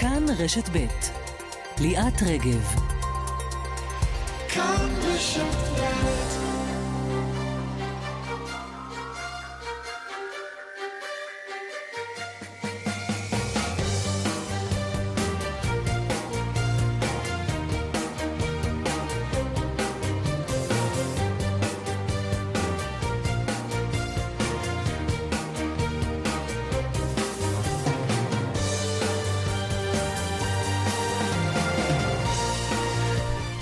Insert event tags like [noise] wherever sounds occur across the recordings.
כאן רשת ב' ליאת רגב. כאן רשת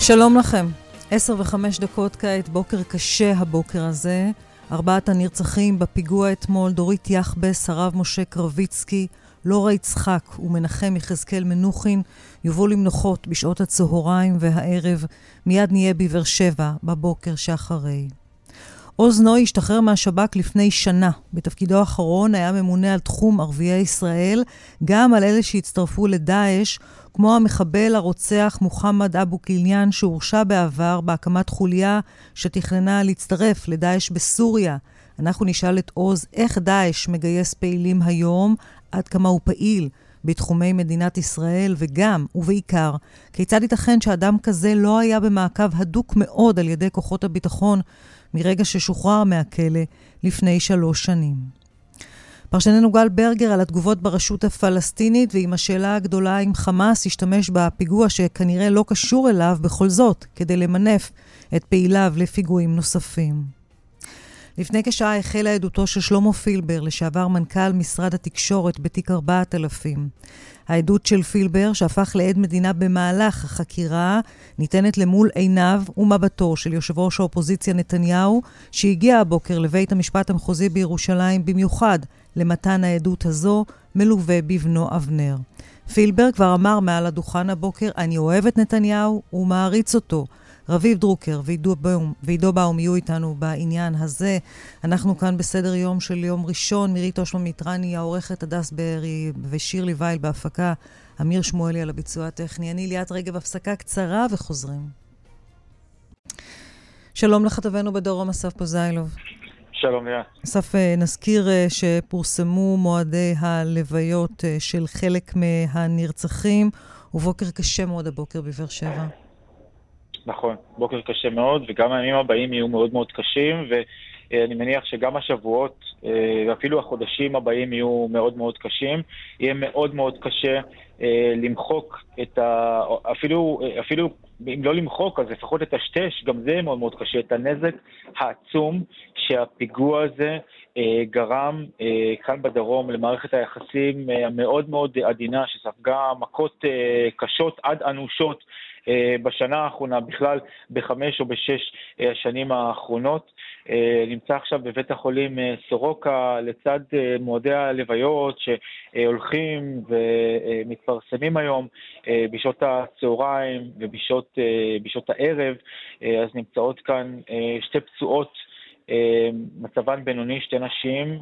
שלום לכם. עשר וחמש דקות כעת, בוקר קשה הבוקר הזה. ארבעת הנרצחים בפיגוע אתמול, דורית יחבס, הרב משה קרביצקי, לורה יצחק ומנחם יחזקאל מנוחין, יובאו למנוחות בשעות הצהריים והערב. מיד נהיה בבאר שבע, בבוקר שאחרי. עוז נוי השתחרר מהשב"כ לפני שנה. בתפקידו האחרון היה ממונה על תחום ערביי ישראל, גם על אלה שהצטרפו לדאעש, כמו המחבל הרוצח מוחמד אבו קיליאן, שהורשע בעבר בהקמת חוליה שתכננה להצטרף לדאעש בסוריה. אנחנו נשאל את עוז איך דאעש מגייס פעילים היום, עד כמה הוא פעיל בתחומי מדינת ישראל, וגם, ובעיקר, כיצד ייתכן שאדם כזה לא היה במעקב הדוק מאוד על ידי כוחות הביטחון מרגע ששוחרר מהכלא לפני שלוש שנים. פרשננו גל ברגר על התגובות ברשות הפלסטינית ועם השאלה הגדולה אם חמאס השתמש בפיגוע שכנראה לא קשור אליו בכל זאת, כדי למנף את פעיליו לפיגועים נוספים. לפני כשעה החלה עדותו של שלמה פילבר, לשעבר מנכ"ל משרד התקשורת בתיק 4000. העדות של פילבר, שהפך לעד מדינה במהלך החקירה, ניתנת למול עיניו ומבטו של יושב ראש האופוזיציה נתניהו, שהגיע הבוקר לבית המשפט המחוזי בירושלים במיוחד למתן העדות הזו, מלווה בבנו אבנר. פילבר כבר אמר מעל הדוכן הבוקר, אני אוהב את נתניהו ומעריץ אותו. רביב דרוקר ועידו באום יהיו איתנו בעניין הזה. אנחנו כאן בסדר יום של יום ראשון. מירי תושמן מיטרני, העורכת הדס בארי ושירלי וייל בהפקה. אמיר שמואלי על הביצוע הטכני. אני ליאת רגב, הפסקה קצרה וחוזרים. שלום לכתבנו בדרום, אסף פוזיילוב. שלום, ליאת. אסף, אה, נזכיר אה, שפורסמו מועדי הלוויות אה, של חלק מהנרצחים, ובוקר קשה מאוד הבוקר בבאר שבע. נכון, בוקר קשה מאוד, וגם הימים הבאים יהיו מאוד מאוד קשים, ואני מניח שגם השבועות, ואפילו החודשים הבאים יהיו מאוד מאוד קשים. יהיה מאוד מאוד קשה למחוק את ה... אפילו, אפילו אם לא למחוק, אז לפחות לטשטש, גם זה מאוד מאוד קשה, את הנזק העצום שהפיגוע הזה אה, גרם אה, כאן בדרום למערכת היחסים אה, המאוד מאוד עדינה, שספגה מכות אה, קשות עד אנושות אה, בשנה האחרונה, בכלל בחמש או בשש אה, השנים האחרונות. אה, נמצא עכשיו בבית החולים סורוקה לצד מועדי הלוויות שהולכים ומתפרסמים היום בשעות הצהריים ובשעות הערב. אז נמצאות כאן שתי פצועות מצבן בינוני, שתי נשים,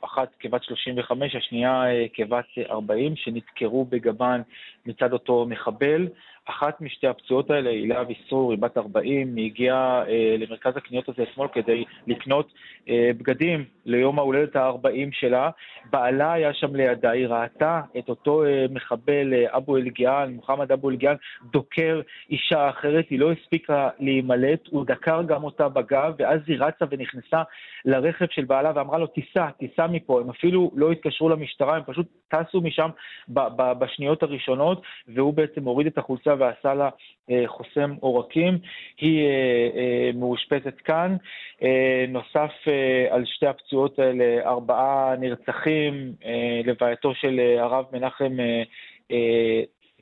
אחת כבת 35, השנייה כבת 40, שנדקרו בגבן מצד אותו מחבל. אחת משתי הפצועות האלה, הילה אביסור, היא בת 40, היא הגיעה אה, למרכז הקניות הזה אתמול כדי לקנות אה, בגדים ליום ההולדת ה-40 שלה. בעלה היה שם לידה, היא ראתה את אותו אה, מחבל, אה, אבו אלגיאן, מוחמד אבו אלגיאן, דוקר אישה אחרת, היא לא הספיקה להימלט, הוא דקר גם אותה בגב, ואז היא רצה ונכנסה לרכב של בעלה ואמרה לו, תיסע, תיסע מפה. הם אפילו לא התקשרו למשטרה, הם פשוט טסו משם בשניות הראשונות, והוא בעצם הוריד את החולצה ועשה לה אה, חוסם עורקים. היא אה, אה, מאושפזת כאן. נוסף על שתי הפצועות האלה ארבעה נרצחים, לווייתו של הרב מנחם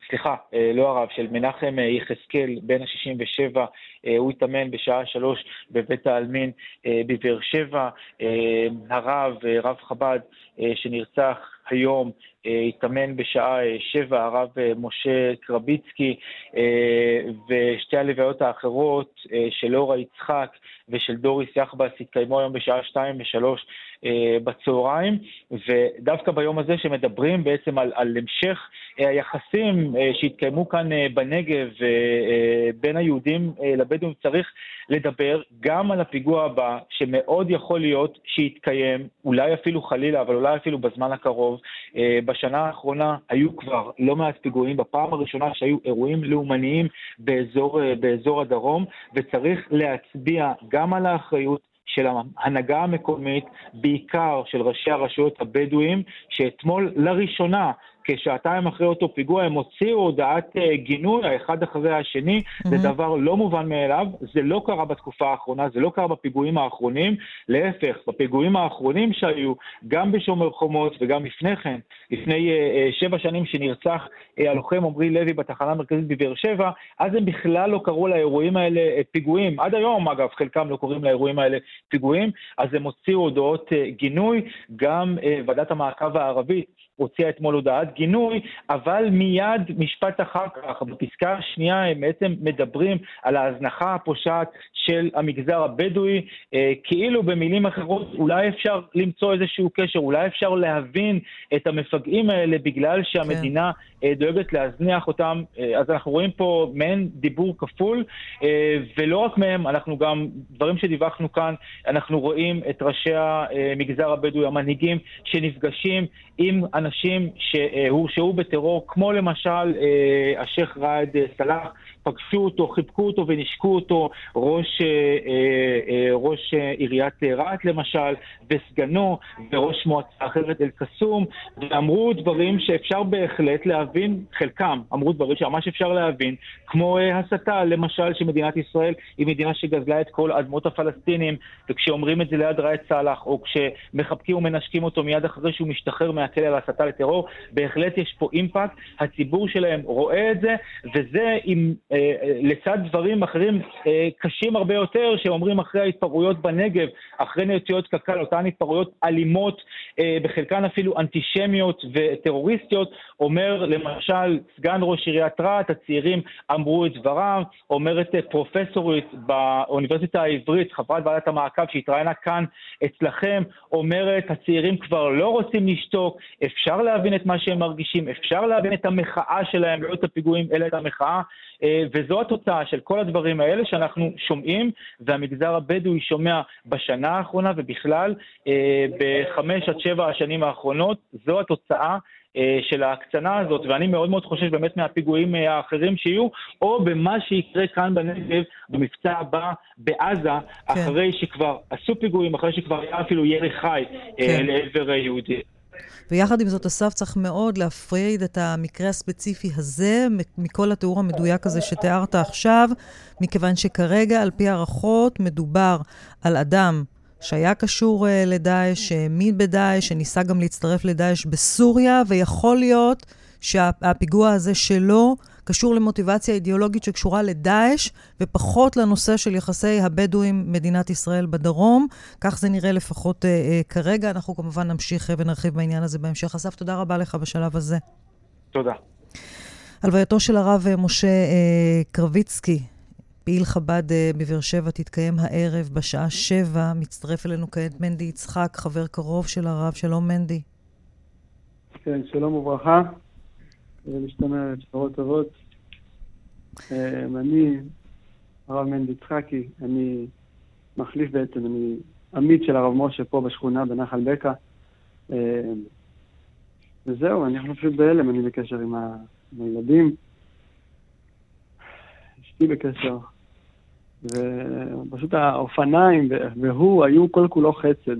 סליחה, לא הרב, של מנחם יחזקאל, בן ה-67, הוא התאמן בשעה שלוש בבית העלמין בבאר שבע. הרב, רב חב"ד, שנרצח היום, התאמן בשעה שבע, הרב משה קרביצקי, ושתי הלוויות האחרות של אורה יצחק ושל דוריס יחבס התקיימו היום בשעה שתיים ושלוש אה, בצהריים, ודווקא ביום הזה שמדברים בעצם על, על המשך אה, היחסים אה, שהתקיימו כאן אה, בנגב אה, בין היהודים אה, לבדואים, צריך לדבר גם על הפיגוע הבא, שמאוד יכול להיות שיתקיים, אולי אפילו חלילה, אבל אולי אפילו בזמן הקרוב. אה, בשנה האחרונה היו כבר לא מעט פיגועים, בפעם הראשונה שהיו אירועים לאומניים באזור, אה, באזור הדרום, וצריך להצביע גם על האחריות של ההנהגה המקומית, בעיקר של ראשי הרשויות הבדואים, שאתמול לראשונה כשעתיים אחרי אותו פיגוע הם הוציאו הודעת אה, גינוי, האחד אחרי השני, mm-hmm. זה דבר לא מובן מאליו, זה לא קרה בתקופה האחרונה, זה לא קרה בפיגועים האחרונים, להפך, בפיגועים האחרונים שהיו, גם בשומר חומות וגם לפני כן, לפני uh, uh, שבע שנים שנרצח uh, הלוחם עמרי לוי בתחנה המרכזית בבאר שבע, אז הם בכלל לא קראו לאירועים האלה uh, פיגועים, עד היום אגב, חלקם לא קוראים לאירועים האלה פיגועים, אז הם הוציאו הודעות uh, גינוי, גם uh, ועדת המעקב הערבית הוציאה אתמול הודעת גינוי, אבל מיד משפט אחר כך, בפסקה השנייה הם בעצם מדברים על ההזנחה הפושעת של המגזר הבדואי, אה, כאילו במילים אחרות אולי אפשר למצוא איזשהו קשר, אולי אפשר להבין את המפגעים האלה בגלל שהמדינה כן. אה, דואגת להזניח אותם, אה, אז אנחנו רואים פה מעין דיבור כפול, אה, ולא רק מהם, אנחנו גם, דברים שדיווחנו כאן, אנחנו רואים את ראשי המגזר הבדואי, המנהיגים, שנפגשים עם אנשים שהורשעו בטרור, כמו למשל אה, השייח' ראאד סלאח, פגשו אותו, חיבקו אותו ונשקו אותו, ראש, אה, אה, ראש עיריית רהט למשל, וסגנו, וראש מועצה אחרת אל-קסום, ואמרו דברים שאפשר בהחלט להבין, חלקם אמרו דברים שממש אפשר להבין, כמו הסתה, למשל שמדינת ישראל היא מדינה שגזלה את כל אדמות הפלסטינים, וכשאומרים את זה ליד ראאד סלאח, או כשמחבקים ומנשקים אותו מיד אחרי שהוא משתחרר מה... מהכלא על הסתה לטרור, בהחלט יש פה אימפקט, הציבור שלהם רואה את זה, וזה עם, אה, אה, לצד דברים אחרים אה, קשים הרבה יותר, שאומרים אחרי ההתפרעויות בנגב, אחרי נטיות קק"ל, אותן התפרעויות אלימות, אה, בחלקן אפילו אנטישמיות וטרוריסטיות, אומר למשל סגן ראש עיריית רהט, הצעירים אמרו את דברם, אומרת אה, פרופסורית באוניברסיטה העברית, חברת ועדת המעקב שהתראיינה כאן אצלכם, אומרת הצעירים כבר לא רוצים לשתוק, אפשר להבין את מה שהם מרגישים, אפשר להבין את המחאה שלהם, לא את הפיגועים, אלא את המחאה, אה, וזו התוצאה של כל הדברים האלה שאנחנו שומעים, והמגזר הבדואי שומע בשנה האחרונה ובכלל אה, בחמש עד שבע השנים האחרונות, זו התוצאה. אה, של ההקצנה הזאת, ואני מאוד מאוד חושש באמת מהפיגועים האחרים שיהיו, או במה שיקרה כאן בנגב, במבצע הבא בעזה, כן. אחרי שכבר עשו פיגועים, אחרי שכבר היה אפילו ירי חי כן. לעבר יהודי. ויחד עם זאת, אסף צריך מאוד להפריד את המקרה הספציפי הזה מכל התיאור המדויק הזה שתיארת עכשיו, מכיוון שכרגע, על פי הערכות, מדובר על אדם שהיה קשור uh, לדאעש, שהאמין בדאעש, שניסה גם להצטרף לדאעש בסוריה, ויכול להיות שהפיגוע הזה שלו קשור למוטיבציה אידיאולוגית שקשורה לדאעש, ופחות לנושא של יחסי הבדואים, מדינת ישראל בדרום. כך זה נראה לפחות uh, uh, כרגע. אנחנו כמובן נמשיך ונרחיב בעניין הזה בהמשך. אסף, תודה רבה לך בשלב הזה. תודה. הלווייתו של הרב משה uh, קרביצקי, פעיל חב"ד בבאר שבע תתקיים הערב בשעה שבע. מצטרף אלינו כעת מנדי יצחק, חבר קרוב של הרב. שלום, מנדי. כן, שלום וברכה. ולהשתמע שפרות טובות. אמ, אני, הרב מנדי יצחקי, אני מחליף בעצם, אני עמית של הרב משה פה בשכונה בנחל בקע. אמ, וזהו, אנחנו פשוט בהלם, אני בקשר עם, הילדים. אשתי בקשר. ופשוט האופניים והוא היו כל כולו חסד.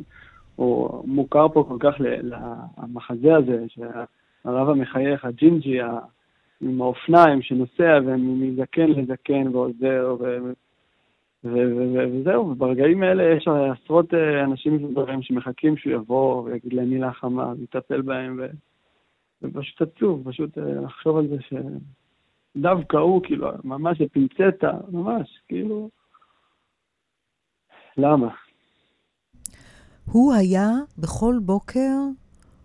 הוא מוכר פה כל כך למחזה הזה, הרב המחייך, הג'ינג'י, עם האופניים שנוסע ומזקן לזקן ועוזר, ו... וזהו, וברגעים האלה יש עשרות אה, אנשים מבוגרים שמחכים שהוא יבוא ויגיד להם מילה חמה ויטפל בהם, ו... ופשוט עצוב, פשוט אה, לחשוב על זה שדווקא הוא, כאילו, ממש בפינצטה, ממש, כאילו, למה? הוא היה בכל בוקר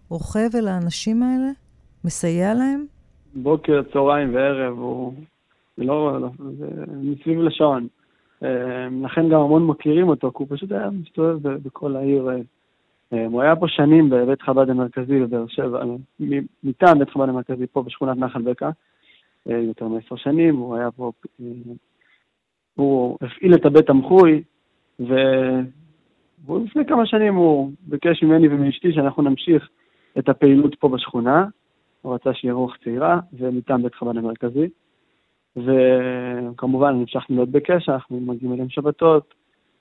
רוכב אל האנשים האלה? מסייע להם? בוקר, צהריים וערב, הוא... זה לא... זה מסביב לשעון. אה, לכן גם המון מכירים אותו, כי הוא פשוט היה מסתובב בכל העיר, אה, אה, הוא היה פה שנים בבית חב"ד המרכזי בבאר שבע, מטעם בית חב"ד המרכזי פה בשכונת נחל בקע, יותר מעשר שנים, הוא היה פה, הוא הפעיל את הבית תמחוי, ולפני כמה שנים הוא ביקש ממני ומאשתי שאנחנו נמשיך את הפעילות פה בשכונה, הוא רצה שיהיה רוח צעירה, ומטעם בית חב"ד המרכזי. וכמובן המשכנו להיות בקשר, אנחנו מגיעים אליהם שבתות,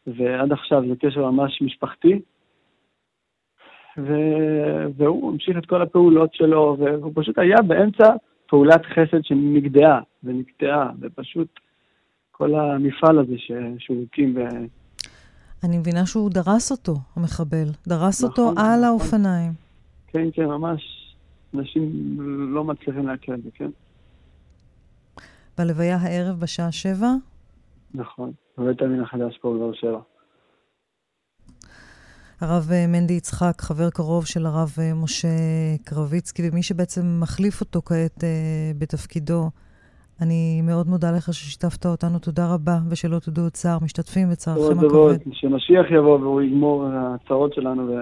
ועד עכשיו זה קשר ממש משפחתי. ו... והוא המשיך את כל הפעולות שלו, והוא פשוט היה באמצע פעולת חסד שנגדעה ונקטעה, ופשוט כל המפעל הזה ש... שהוא הקים. ב... אני מבינה שהוא דרס אותו, המחבל. דרס נכון, אותו נכון. על האופניים. כן, כן, ממש. אנשים לא מצליחים להקל את זה, כן. בלוויה הערב בשעה שבע? נכון, בבית המין החדש פה בבאר שבע. הרב אה, מנדי יצחק, חבר קרוב של הרב אה, משה קרביצקי, ומי שבעצם מחליף אותו כעת אה, בתפקידו. אני מאוד מודה לך ששיתפת אותנו, תודה רבה, ושלא תדעו עוד צער, משתתפים בצערכם הכבד. שמשיח יבוא והוא יגמור הצרות שלנו,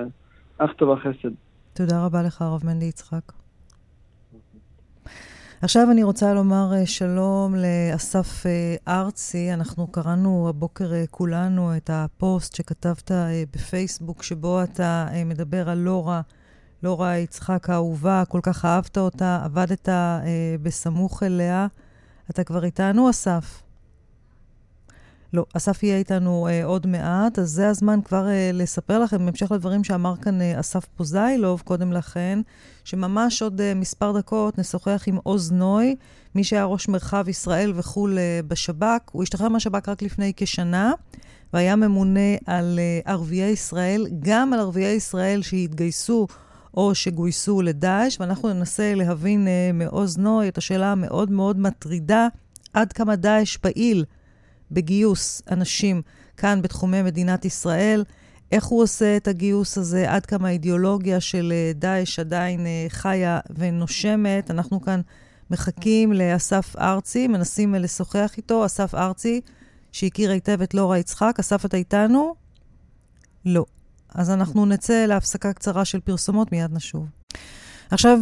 ואך טובה חסד. תודה רבה לך, הרב מנדי יצחק. עכשיו אני רוצה לומר אה, שלום לאסף אה, ארצי. אנחנו קראנו הבוקר אה, כולנו את הפוסט שכתבת בפייסבוק, שבו אתה מדבר על לורה, לורה יצחק האהובה, כל כך אהבת אותה, עבדת בסמוך אליה. אתה כבר איתנו, אסף? לא, אסף יהיה איתנו אה, עוד מעט, אז זה הזמן כבר אה, לספר לכם, בהמשך לדברים שאמר כאן אה, אסף פוזיילוב קודם לכן, שממש עוד אה, מספר דקות נשוחח עם עוז נוי, מי שהיה ראש מרחב ישראל וכו' אה, בשב"כ. הוא השתחרר מהשב"כ רק לפני כשנה, והיה ממונה על אה, ערביי ישראל, גם על ערביי ישראל שהתגייסו או שגויסו לדאעש, ואנחנו ננסה להבין אה, מעוז נוי את השאלה המאוד מאוד מטרידה, עד כמה דאעש פעיל. בגיוס אנשים כאן בתחומי מדינת ישראל. איך הוא עושה את הגיוס הזה, עד כמה האידיאולוגיה של אה, דאעש עדיין אה, חיה ונושמת. אנחנו כאן מחכים לאסף ארצי, מנסים לשוחח איתו. אסף ארצי, שהכיר היטב את לורה יצחק. אסף, אתה איתנו? לא. אז אנחנו נצא להפסקה קצרה של פרסומות, מיד נשוב. עכשיו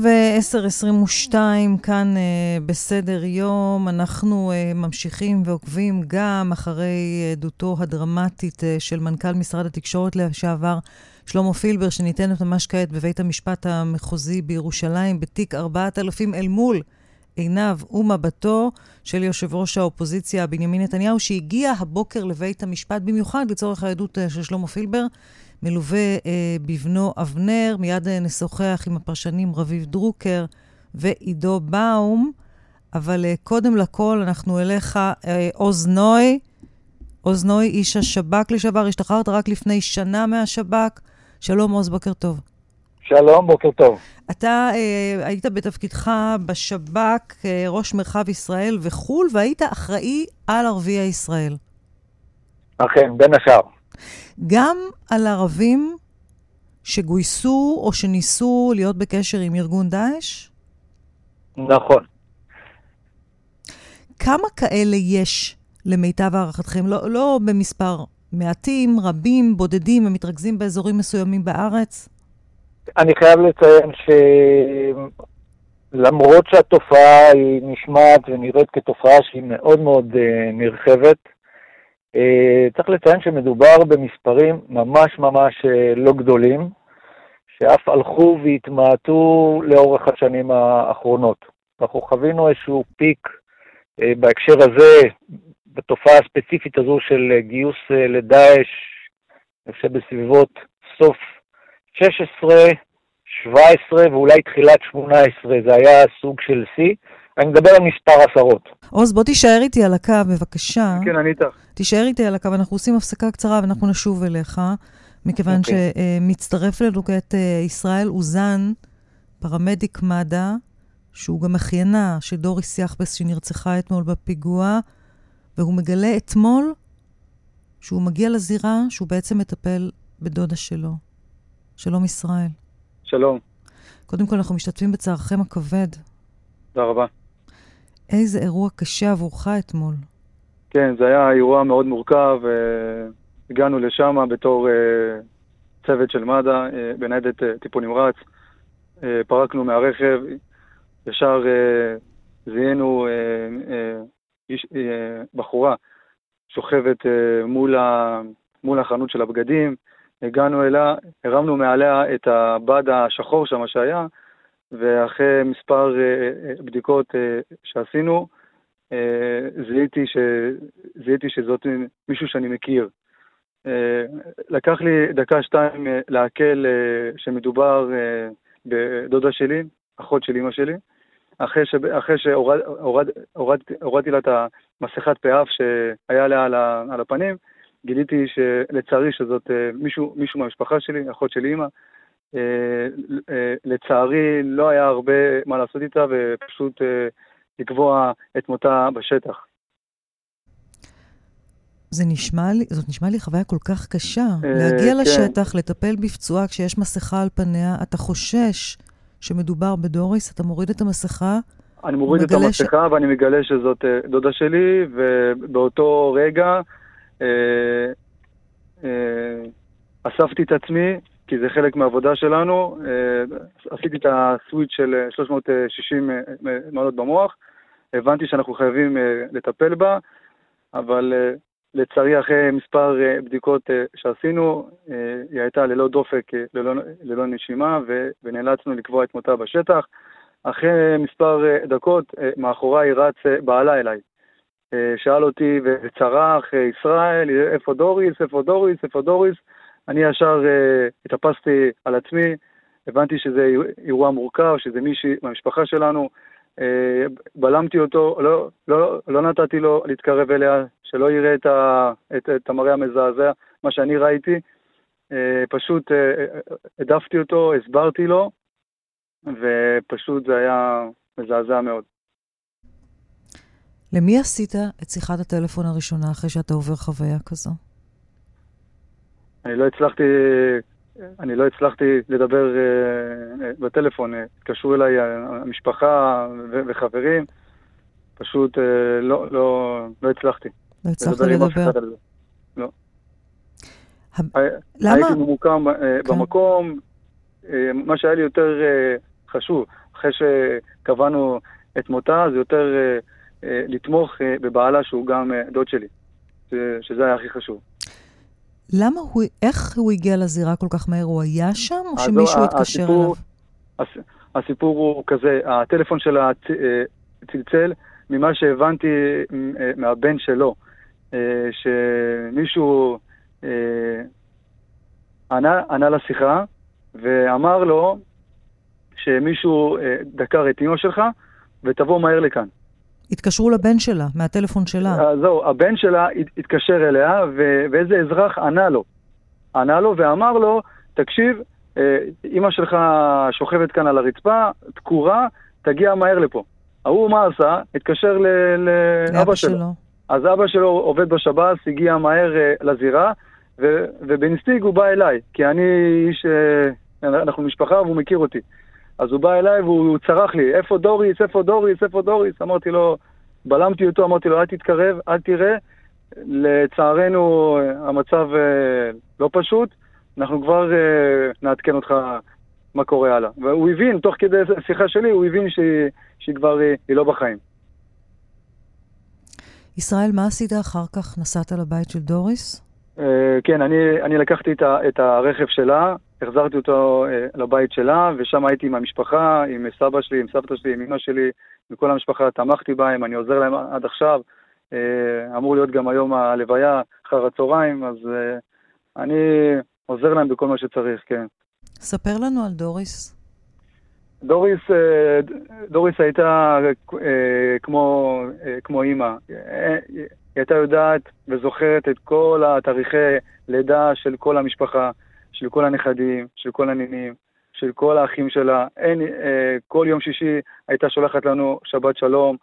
10.22, אה, כאן uh, בסדר יום. אנחנו uh, ממשיכים ועוקבים גם אחרי עדותו הדרמטית של מנכ"ל משרד התקשורת לשעבר, שלמה פילבר, שניתנת ממש כעת בבית המשפט המחוזי בירושלים, בתיק 4000 אל מול עיניו ומבטו של יושב ראש האופוזיציה בנימין נתניהו, שהגיע הבוקר לבית המשפט במיוחד לצורך העדות של שלמה פילבר. מלווה אה, בבנו אבנר. מיד אה, נשוחח עם הפרשנים רביב דרוקר ועידו באום. אבל אה, קודם לכל, אנחנו אליך, אה, עוז נוי. עוז נוי, איש השב"כ לשעבר, השתחררת רק לפני שנה מהשב"כ. שלום, עוז, בוקר טוב. שלום, בוקר טוב. אתה אה, היית בתפקידך בשב"כ, אה, ראש מרחב ישראל וחו"ל, והיית אחראי על ערביי ישראל. אכן, בין השאר. גם על ערבים שגויסו או שניסו להיות בקשר עם ארגון דאעש? נכון. כמה כאלה יש למיטב הערכתכם? לא, לא במספר מעטים, רבים, בודדים, הם מתרכזים באזורים מסוימים בארץ? אני חייב לציין שלמרות שהתופעה היא נשמעת ונראית כתופעה שהיא מאוד מאוד uh, נרחבת, אה, צריך לציין שמדובר במספרים ממש ממש אה, לא גדולים, שאף הלכו והתמעטו לאורך השנים האחרונות. אנחנו חווינו איזשהו פיק אה, בהקשר הזה, בתופעה הספציפית הזו של גיוס לדאעש, אני חושב בסביבות סוף 16, 17 ואולי תחילת 18, זה היה סוג של שיא. אני מדבר על מספר עשרות. עוז, בוא תישאר איתי על הקו, בבקשה. כן, אני איתך. תישאר איתי על הקו, אנחנו עושים הפסקה קצרה ואנחנו נשוב אליך, מכיוון okay. אוקיי. שמצטרף אלינו כעת אה, ישראל אוזן, פרמדיק מד"א, שהוא גם אחיינה של דוריס יחבס שנרצחה אתמול בפיגוע, והוא מגלה אתמול שהוא מגיע לזירה, שהוא בעצם מטפל בדודה שלו. שלום ישראל. שלום. קודם כל, אנחנו משתתפים בצערכם הכבד. תודה רבה. איזה אירוע קשה עבורך אתמול. כן, זה היה אירוע מאוד מורכב. הגענו לשם בתור uh, צוות של מד"א בניידת טיפול נמרץ. פרקנו מהרכב, ישר זיהינו בחורה שוכבת מול החנות של הבגדים, הגענו אליה, הרמנו מעליה את הבד השחור שם שהיה, ואחרי מספר בדיקות שעשינו, זיהיתי, ש... זיהיתי שזאת מישהו שאני מכיר. לקח לי דקה-שתיים לעכל שמדובר בדודה שלי, אחות של אימא שלי. אחרי, ש... אחרי שהורדתי לה את המסכת פאף שהיה עליה על, ה... על הפנים, גיליתי שלצערי שזאת מישהו, מישהו מהמשפחה שלי, אחות של אימא. לצערי לא היה הרבה מה לעשות איתה ופשוט לקבוע את מותה בשטח. זה נשמע לי, זאת נשמע לי חוויה כל כך קשה. להגיע כן. לשטח, לטפל בפצועה כשיש מסכה על פניה, אתה חושש שמדובר בדוריס, אתה מוריד את המסכה. אני מוריד את המסכה ש... ואני מגלה שזאת דודה שלי, ובאותו רגע אה, אה, אספתי את עצמי, כי זה חלק מהעבודה שלנו, אה, עשיתי את הסוויץ' של 360 מעלות במוח, הבנתי שאנחנו חייבים לטפל בה, אבל לצערי אחרי מספר בדיקות שעשינו, היא הייתה ללא דופק, ללא, ללא נשימה, ונאלצנו לקבוע את מותה בשטח. אחרי מספר דקות, מאחוריי רץ בעלה אליי. שאל אותי וצרח, ישראל, איפה דוריס, איפה דוריס, איפה דוריס. אני ישר התאפסתי על עצמי, הבנתי שזה אירוע מורכב, שזה מישהי מהמשפחה שלנו. בלמתי אותו, לא, לא, לא נתתי לו להתקרב אליה, שלא יראה את, ה, את, את המראה המזעזע, מה שאני ראיתי. פשוט הדפתי אותו, הסברתי לו, ופשוט זה היה מזעזע מאוד. למי עשית את שיחת הטלפון הראשונה אחרי שאתה עובר חוויה כזו? אני לא הצלחתי, אני לא הצלחתי לדבר uh, בטלפון. התקשרו אליי המשפחה ו- וחברים, פשוט לא, לא, לא הצלחתי. לא הצלחת לדבר. לא. למה? הייתי ממוקם כן. במקום, מה שהיה לי יותר חשוב, אחרי שקבענו את מותה, זה יותר... אה, לתמוך אה, בבעלה שהוא גם אה, דוד שלי, שזה היה הכי חשוב. למה הוא, איך הוא הגיע לזירה כל כך מהר? הוא היה שם או שמישהו התקשר אליו? הסיפור הוא כזה, הטלפון שלה צלצל ממה שהבנתי מהבן שלו, שמישהו ענה, ענה לשיחה ואמר לו שמישהו דקר את אמא שלך ותבוא מהר לכאן. התקשרו לבן שלה, מהטלפון שלה. אה, זהו, הבן שלה התקשר אליה, ו- ואיזה אזרח ענה לו. ענה לו ואמר לו, תקשיב, אה, אימא שלך שוכבת כאן על הרצפה, דקורה, תגיע מהר לפה. ההוא מה עשה? התקשר לאבא שלו. שלו. אז אבא שלו עובד בשב"ס, הגיע מהר אה, לזירה, ו- ובאינסטינקט הוא בא אליי, כי אני איש, אנחנו משפחה והוא מכיר אותי. אז הוא בא אליי והוא צרח לי, איפה דוריס, איפה דוריס, איפה דוריס? אמרתי לו, בלמתי אותו, אמרתי לו, אל תתקרב, אל תראה. לצערנו, המצב אה, לא פשוט, אנחנו כבר אה, נעדכן אותך מה קורה הלאה. והוא הבין, תוך כדי שיחה שלי, הוא הבין שהיא, שהיא כבר, אה, היא לא בחיים. ישראל, מה עשית אחר כך? נסעת לבית של דוריס? כן, אני, אני לקחתי את, ה, את הרכב שלה, החזרתי אותו אה, לבית שלה, ושם הייתי עם המשפחה, עם סבא שלי, עם סבתא שלי, עם אמא שלי, וכל המשפחה, תמכתי בהם, אני עוזר להם עד עכשיו. אה, אמור להיות גם היום הלוויה, אחר הצהריים, אז אה, אני עוזר להם בכל מה שצריך, כן. ספר לנו על דוריס. דוריס, דוריס הייתה כמו, כמו אימא. היא הייתה יודעת וזוכרת את כל התאריכי לידה של כל המשפחה. של כל הנכדים, של כל הנינים, של כל האחים שלה. אין, אה, כל יום שישי הייתה שולחת לנו שבת שלום,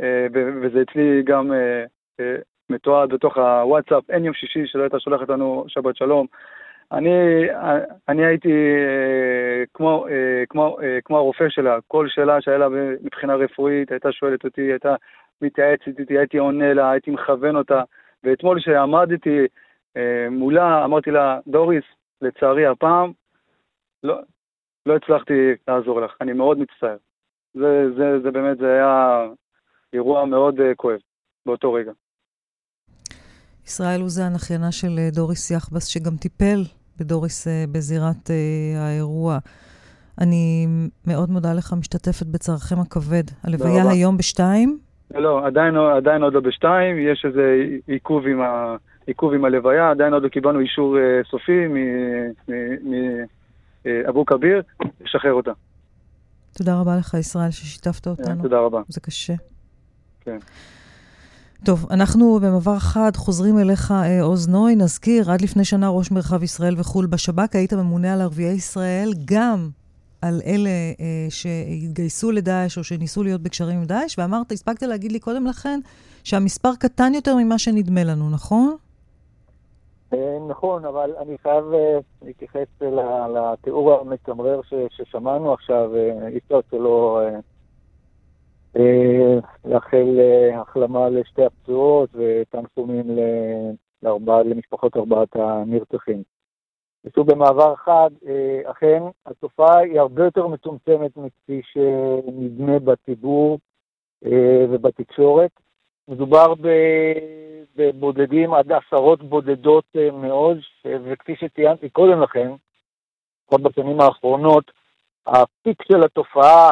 אה, וזה אצלי גם אה, אה, מתועד בתוך הוואטסאפ, אין יום שישי שלא הייתה שולחת לנו שבת שלום. אני, אני הייתי אה, כמו, אה, כמו, אה, כמו הרופא שלה, כל שאלה שהיה לה מבחינה רפואית, הייתה שואלת אותי, הייתה מתייעצת איתי, הייתי עונה לה, הייתי מכוון אותה. ואתמול כשעמדתי אה, מולה, אמרתי לה, דוריס, לצערי הפעם לא, לא הצלחתי לעזור לך, אני מאוד מצטער. זה, זה, זה באמת, זה היה אירוע מאוד uh, כואב באותו רגע. ישראל עוזן, אחיינה של אה, דוריס יחבס, שגם טיפל בדוריס uh, בזירת uh, האירוע. אני מאוד מודה לך, משתתפת בצערכם הכבד. הלוויה היום בשתיים? לא, עדיין, עדיין עוד לא בשתיים, יש איזה עיכוב עם, ה, עיכוב עם הלוויה, עדיין עוד לא קיבלנו אישור uh, סופי מאבו כביר, לשחרר אותה. תודה רבה לך, ישראל, ששיתפת אותנו. תודה רבה. זה קשה. כן. טוב, אנחנו במעבר חד חוזרים אליך, אה, עוז נוי. נזכיר, עד לפני שנה ראש מרחב ישראל וחו"ל בשב"כ, היית ממונה על ערביי ישראל, גם על אלה אה, שהתגייסו לדאעש או שניסו להיות בקשרים עם דאעש, ואמרת, הספקת להגיד לי קודם לכן, שהמספר קטן יותר ממה שנדמה לנו, נכון? אה, נכון, אבל אני חייב אה, להתייחס לתיאור המצמרר ששמענו עכשיו, אה, אי אפשר שלא לאחל החלמה לשתי הפצועות ותנחומים למשפחות ארבעת הנרצחים. ושוב במעבר חד, אכן התופעה היא הרבה יותר מצומצמת מכפי שנדמה בציבור ובתקשורת. מדובר בבודדים עד עשרות בודדות אה, מאוד, וכפי שציינתי קודם לכן, לפחות בשנים האחרונות, הפיק של התופעה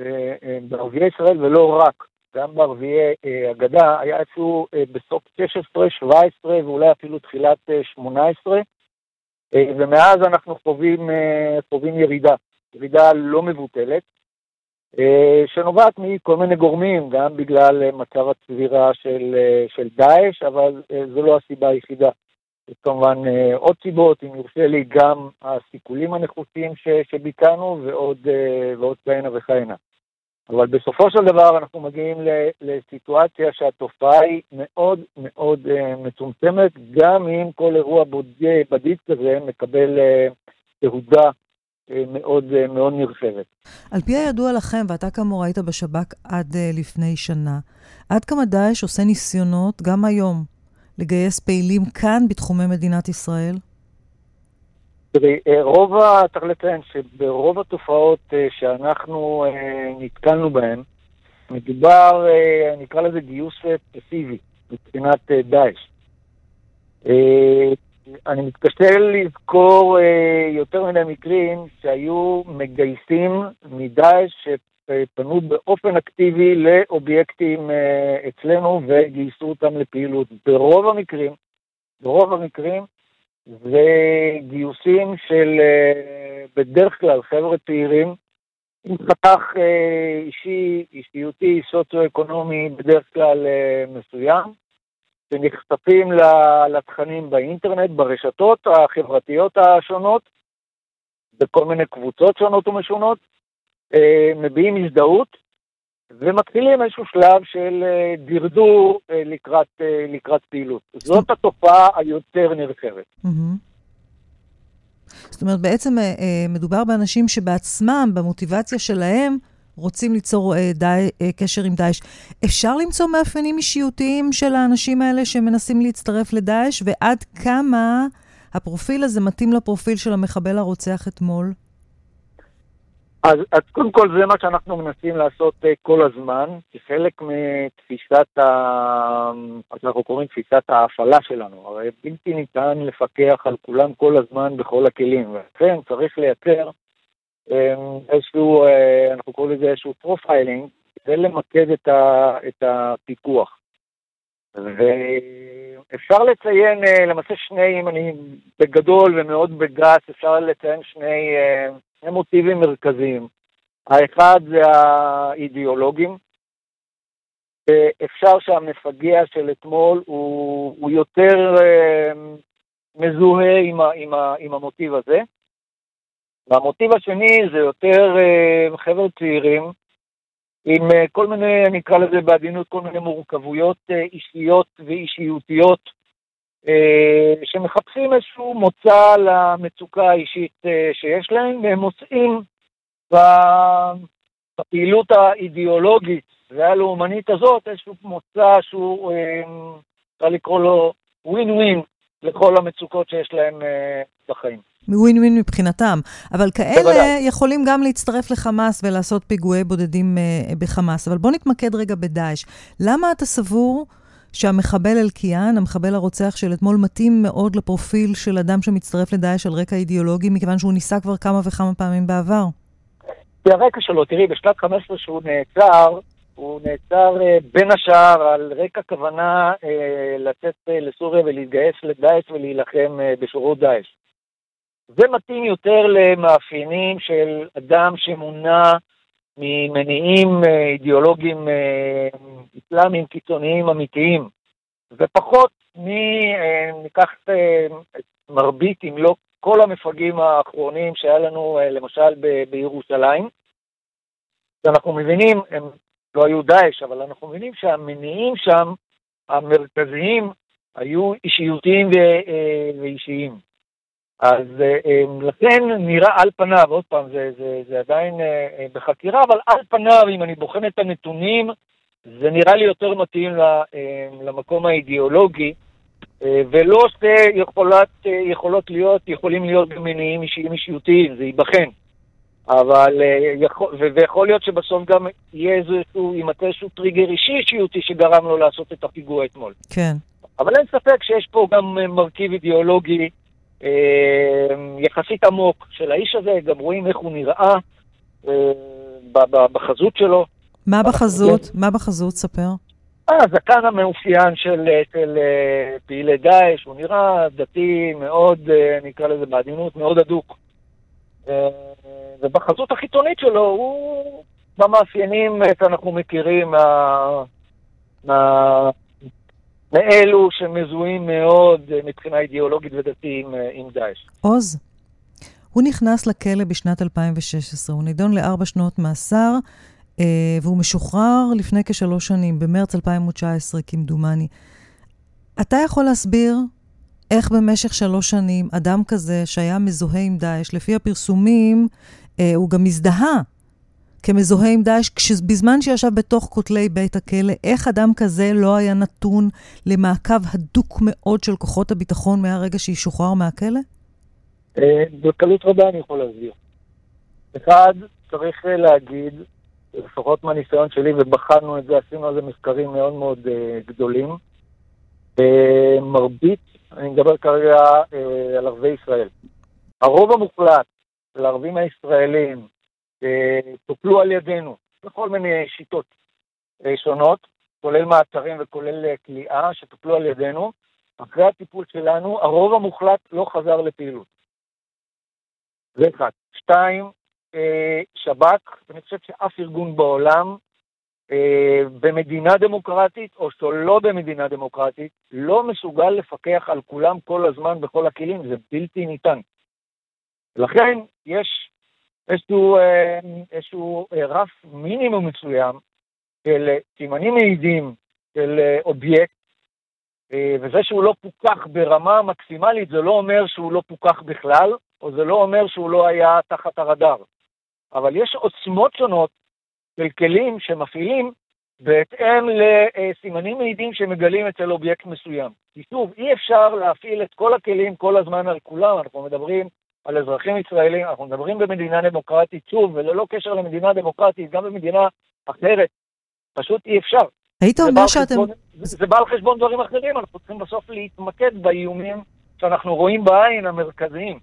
אה, בערביי ישראל, ולא רק, גם בערביי אה, הגדה, היה איזשהו בסוף 16, 17 ואולי אפילו תחילת 18, ומאז אנחנו חווים, חווים ירידה, ירידה לא מבוטלת. אה, שנובעת מכל מיני גורמים, גם בגלל אה, מצב הצבירה של, אה, של דאעש, אבל זו לא הסיבה היחידה. יש כמובן עוד סיבות, אם יורשה לי, גם הסיכולים הנחוצים שביצענו ועוד, כהנה וכהנה. אבל בסופו של דבר אנחנו מגיעים לסיטואציה שהתופעה היא מאוד מאוד מצומצמת, גם אם כל אירוע בדיד כזה מקבל תהודה מאוד, אה, מאוד נרחבת. על פי הידוע לכם, ואתה כאמור היית בשב"כ עד uh, לפני שנה, עד כמה דאעש עושה ניסיונות, גם היום, לגייס פעילים כאן בתחומי מדינת ישראל? תראי, רוב, צריך לציין שברוב התופעות שאנחנו נתקלנו בהן, מדובר, נקרא לזה גיוס פסיבי מבחינת דאעש. אני מתקשה לזכור אה, יותר מיני מקרים שהיו מגייסים מדאעש שפנו באופן אקטיבי לאובייקטים אה, אצלנו וגייסו אותם לפעילות. ברוב המקרים, ברוב המקרים זה גיוסים של אה, בדרך כלל חבר'ה צעירים עם חתך אה, אישי, אישיותי, סוציו-אקונומי בדרך כלל אה, מסוים. שנחשפים לתכנים באינטרנט, ברשתות החברתיות השונות, בכל מיני קבוצות שונות ומשונות, אה, מביעים הזדהות ומתחילים איזשהו שלב של אה, דרדור אה, לקראת, לקראת פעילות. זאת התופעה היותר נרחבת. זאת אומרת, בעצם מדובר באנשים שבעצמם, במוטיבציה שלהם, רוצים ליצור אה, די, אה, קשר עם דאעש. אפשר למצוא מאפיינים אישיותיים של האנשים האלה שמנסים להצטרף לדאעש, ועד כמה הפרופיל הזה מתאים לפרופיל של המחבל הרוצח אתמול? אז, אז קודם כל זה מה שאנחנו מנסים לעשות uh, כל הזמן, כחלק מתפיסת ה... מה שאנחנו קוראים תפיסת ההפעלה שלנו. הרי בלתי ניתן לפקח על כולם כל הזמן בכל הכלים, ולכן צריך לייצר איזשהו, אה, אנחנו קוראים לזה איזשהו profiling, כדי למקד את, ה, את הפיקוח. ואפשר לציין אה, למעשה שני, אם אני בגדול ומאוד בגס, אפשר לציין שני, אה, שני מוטיבים מרכזיים. האחד זה האידיאולוגים. אפשר שהמפגע של אתמול הוא, הוא יותר מזוהה עם, ה, עם, ה, עם המוטיב הזה. והמוטיב השני זה יותר uh, חבר'ה צעירים עם uh, כל מיני, אני אקרא לזה בעדינות, כל מיני מורכבויות uh, אישיות ואישיותיות שמחפשים איזשהו מוצא למצוקה האישית שיש להם, והם מוצאים בפעילות האידיאולוגית והלאומנית הזאת איזשהו מוצא שהוא, אפשר לקרוא לו ווין ווין לכל המצוקות שיש להם אה, בחיים. ווין ווין מבחינתם. אבל כאלה בוודאי. יכולים גם להצטרף לחמאס ולעשות פיגועי בודדים אה, בחמאס. אבל בוא נתמקד רגע בדאעש. למה אתה סבור שהמחבל אלקיעאן, המחבל הרוצח של אתמול, מתאים מאוד לפרופיל של אדם שמצטרף לדאעש על רקע אידיאולוגי, מכיוון שהוא ניסה כבר כמה וכמה פעמים בעבר? כי הרקע שלו, תראי, בשנת 15 שהוא נעצר, הוא נעצר אה, בין השאר על רקע כוונה אה, לצאת אה, לסוריה ולהתגייס לדאעש ולהילחם בשורות דאעש. זה מתאים יותר למאפיינים של אדם שמונע ממניעים אידיאולוגיים אסלאמיים קיצוניים אמיתיים, ופחות מ... ניקח מרבית, אם לא כל המפגעים האחרונים שהיה לנו למשל בירושלים. שאנחנו מבינים, הם לא היו דאעש, אבל אנחנו מבינים שהמניעים שם, המרכזיים, היו אישיותיים אה, ואישיים. אז אה, אה, לכן נראה על פניו, עוד פעם, זה, זה, זה עדיין בחקירה, אבל על פניו, אם אני בוחן את הנתונים, זה נראה לי יותר מתאים למקום האידיאולוגי, ולא שיכולות יכולות להיות, יכולים להיות מניעים אישיים אישיותיים, זה ייבחן. אבל אה, יכול, ויכול להיות שבסוף גם יהיה איזשהו, יימצא איזשהו טריגר אישי אישיותי שגרם לו לעשות את הפיגוע אתמול. כן. אבל אין ספק שיש פה גם אה, מרכיב אידיאולוגי אה, יחסית עמוק של האיש הזה, גם רואים איך הוא נראה אה, בחזות שלו. מה בחזות? מה בחזות? ספר. אה, הזקן המאופיין של, של פעילי דאעש, הוא נראה דתי מאוד, נקרא לזה בעדינות, מאוד הדוק. ובחזות החיצונית שלו הוא במאפיינים שאנחנו מכירים מה, מה, מאלו שמזוהים מאוד מבחינה אידיאולוגית ודתית עם, אה, עם דאעש. עוז. הוא נכנס לכלא בשנת 2016, הוא נידון לארבע שנות מאסר, אה, והוא משוחרר לפני כשלוש שנים, במרץ 2019 כמדומני. אתה יכול להסביר איך במשך שלוש שנים אדם כזה שהיה מזוהה עם דאעש, לפי הפרסומים, אה, הוא גם מזדהה כמזוהה עם דאעש, בזמן שישב בתוך כותלי בית הכלא, איך אדם כזה לא היה נתון למעקב הדוק מאוד של כוחות הביטחון מהרגע שישוחרר מהכלא? אה, בקלות רבה אני יכול להסביר. אחד, צריך אה, להגיד, לפחות מהניסיון שלי, ובחנו את זה, עשינו על זה מחקרים מאוד מאוד uh, גדולים, uh, מרבית, אני מדבר כרגע uh, על ערבי ישראל. הרוב המוחלט של הערבים הישראלים uh, טופלו על ידינו בכל מיני שיטות uh, שונות, כולל מעצרים וכולל uh, כליאה, שטופלו על ידינו. אחרי הטיפול שלנו, הרוב המוחלט לא חזר לפעילות. זה אחד. שתיים, אה, שב"כ, אני חושב שאף ארגון בעולם, אה, במדינה דמוקרטית או שלא במדינה דמוקרטית, לא מסוגל לפקח על כולם כל הזמן בכל הכלים, זה בלתי ניתן. לכן יש איזשהו, אה, איזשהו אה, רף מינימום מסוים של אה, סימנים מעידים של אה, אובייקט, אה, וזה שהוא לא פוקח ברמה מקסימלית, זה לא אומר שהוא לא פוקח בכלל, או זה לא אומר שהוא לא היה תחת הרדאר. אבל יש עוצמות שונות של כלים שמפעילים בהתאם לסימנים מעידים שמגלים אצל אובייקט מסוים. כי שוב, אי אפשר להפעיל את כל הכלים כל הזמן על כולם, אנחנו מדברים על אזרחים ישראלים, אנחנו מדברים במדינה דמוקרטית, שוב, וללא קשר למדינה דמוקרטית, גם במדינה אחרת, פשוט אי אפשר. היית אומר שאתם... חשבון- זה זה בא על חשבון דברים אחרים, אנחנו צריכים בסוף להתמקד באיומים שאנחנו רואים בעין המרכזיים.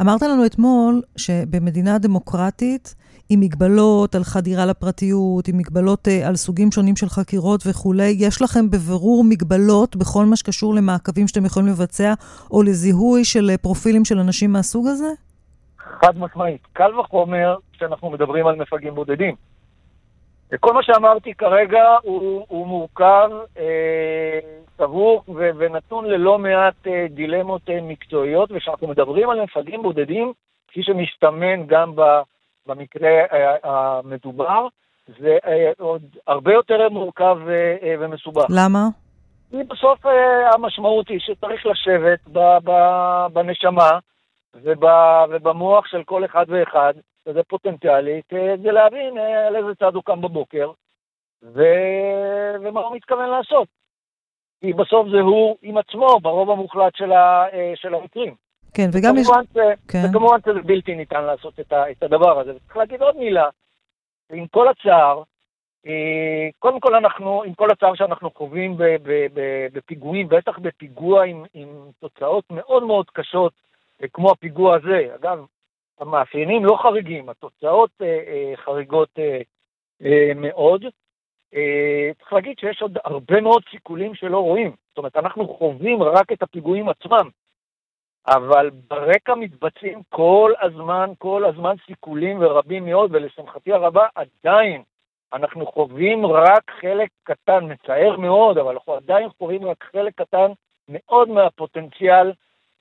אמרת לנו אתמול שבמדינה דמוקרטית, עם מגבלות על חדירה לפרטיות, עם מגבלות אה, על סוגים שונים של חקירות וכולי, יש לכם בבירור מגבלות בכל מה שקשור למעקבים שאתם יכולים לבצע, או לזיהוי של אה, פרופילים של אנשים מהסוג הזה? חד משמעית. קל וחומר כשאנחנו מדברים על מפגעים בודדים. כל מה שאמרתי כרגע הוא, הוא מורכב, אה, סבוך ו- ונתון ללא מעט אה, דילמות אה, מקצועיות, וכשאנחנו מדברים על מפגעים בודדים, כפי שמסתמן גם ב- במקרה אה, המדובר, זה אה, עוד הרבה יותר מורכב אה, אה, ומסובך. למה? כי בסוף אה, המשמעות היא שצריך לשבת בנשמה וב, ובמוח של כל אחד ואחד, וזה פוטנציאלי, כדי להבין אה, על איזה צד הוא קם בבוקר ו, ומה הוא מתכוון לעשות. כי בסוף זה הוא עם עצמו, ברוב המוחלט של, ה, אה, של המקרים. כן, וגם יש... ש- כן. וכמובן שזה בלתי ניתן לעשות את, ה, את הדבר הזה. וצריך להגיד עוד מילה, עם כל הצער, אה, קודם כל אנחנו, עם כל הצער שאנחנו חווים בפיגועים, בטח בפיגוע עם, עם תוצאות מאוד מאוד קשות, אה, כמו הפיגוע הזה. אגב, המאפיינים לא חריגים, התוצאות אה, חריגות מאוד. צריך להגיד שיש עוד הרבה מאוד סיכולים שלא רואים. זאת אומרת, אנחנו חווים רק את הפיגועים עצמם, אבל ברקע מתבצעים כל הזמן, כל הזמן סיכולים ורבים מאוד, ולשמחתי הרבה עדיין אנחנו חווים רק חלק קטן, מצער מאוד, אבל אנחנו עדיין חווים רק חלק קטן מאוד מהפוטנציאל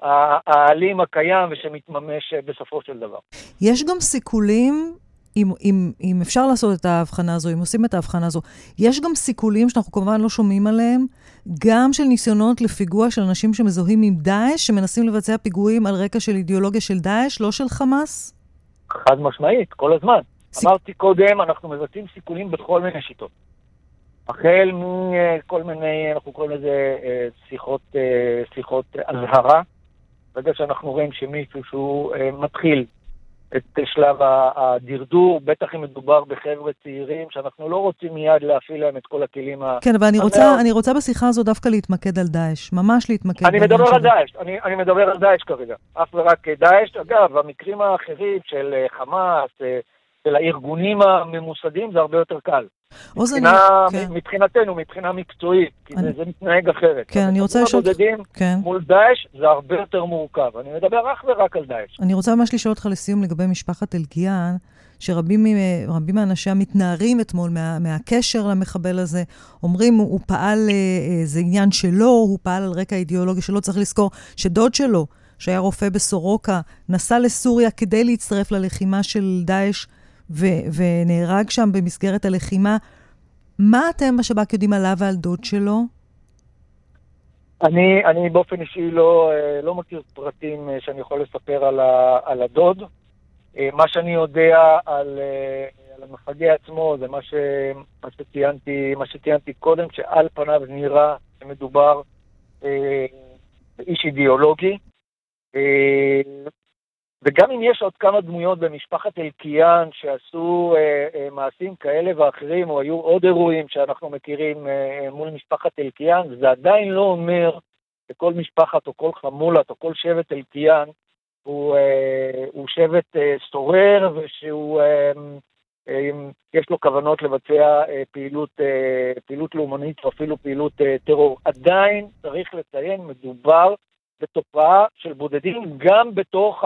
האלים הקיים ושמתממש בסופו של דבר. יש גם סיכולים, אם, אם, אם אפשר לעשות את ההבחנה הזו, אם עושים את ההבחנה הזו, יש גם סיכולים שאנחנו כמובן לא שומעים עליהם, גם של ניסיונות לפיגוע של אנשים שמזוהים עם דאעש, שמנסים לבצע פיגועים על רקע של אידיאולוגיה של דאעש, לא של חמאס? חד משמעית, כל הזמן. סיכ- אמרתי קודם, אנחנו מבצעים סיכולים בכל מיני שיטות. החל מכל מיני, אנחנו קוראים לזה אה, שיחות, אה, שיחות אזהרה. ברגע שאנחנו רואים שמישהו שהוא אה, מתחיל את שלב הדרדור, בטח אם מדובר בחבר'ה צעירים, שאנחנו לא רוצים מיד להפעיל להם את כל הכלים ה... כן, אבל אני רוצה. אני רוצה בשיחה הזו דווקא להתמקד על דאעש, ממש להתמקד. אני מדבר על דאעש, אני, אני מדבר על דאעש כרגע. אך ורק דאעש, אגב, המקרים האחרים של אה, חמאס, אה, של הארגונים הממוסדים, זה הרבה יותר קל. אני- מבחינה, כן. מבחינתנו, מבחינה מקצועית, כי אני- זה, זה מתנהג אחרת. כן, אני רוצה לשאול הבודדים כן. מול דאעש זה הרבה יותר מורכב. אני מדבר אך ורק על דאעש. אני רוצה ממש לשאול אותך לסיום לגבי משפחת אלקיעאן, שרבים מאנשיה מתנערים אתמול מה, מהקשר למחבל הזה, אומרים הוא, הוא פעל, אה, אה, זה עניין שלו, הוא פעל על רקע אידיאולוגי שלו. צריך לזכור שדוד שלו, שהיה רופא בסורוקה, נסע לסוריה כדי להצטרף ללחימה של דאעש, ו- ונהרג שם במסגרת הלחימה. מה אתם בשב"כ יודעים עליו ועל דוד שלו? אני, אני באופן אישי לא, אה, לא מכיר פרטים אה, שאני יכול לספר על, ה, על הדוד. אה, מה שאני יודע על, אה, על המפגע עצמו זה מה, ש, מה, שציינתי, מה שציינתי קודם, שעל פניו נראה שמדובר אה, באיש אידיאולוגי. אה, וגם אם יש עוד כמה דמויות במשפחת אלקיעאן שעשו אה, אה, מעשים כאלה ואחרים, או היו עוד אירועים שאנחנו מכירים אה, מול משפחת אלקיעאן, זה עדיין לא אומר שכל משפחת או כל חמולת או כל שבט אלקיעאן הוא, אה, הוא שבט אה, סורר ושהוא, אה, אה, יש לו כוונות לבצע אה, פעילות, אה, פעילות לאומנית או אפילו פעילות אה, טרור. עדיין צריך לציין, מדובר בתופעה של בודדים גם בתוך.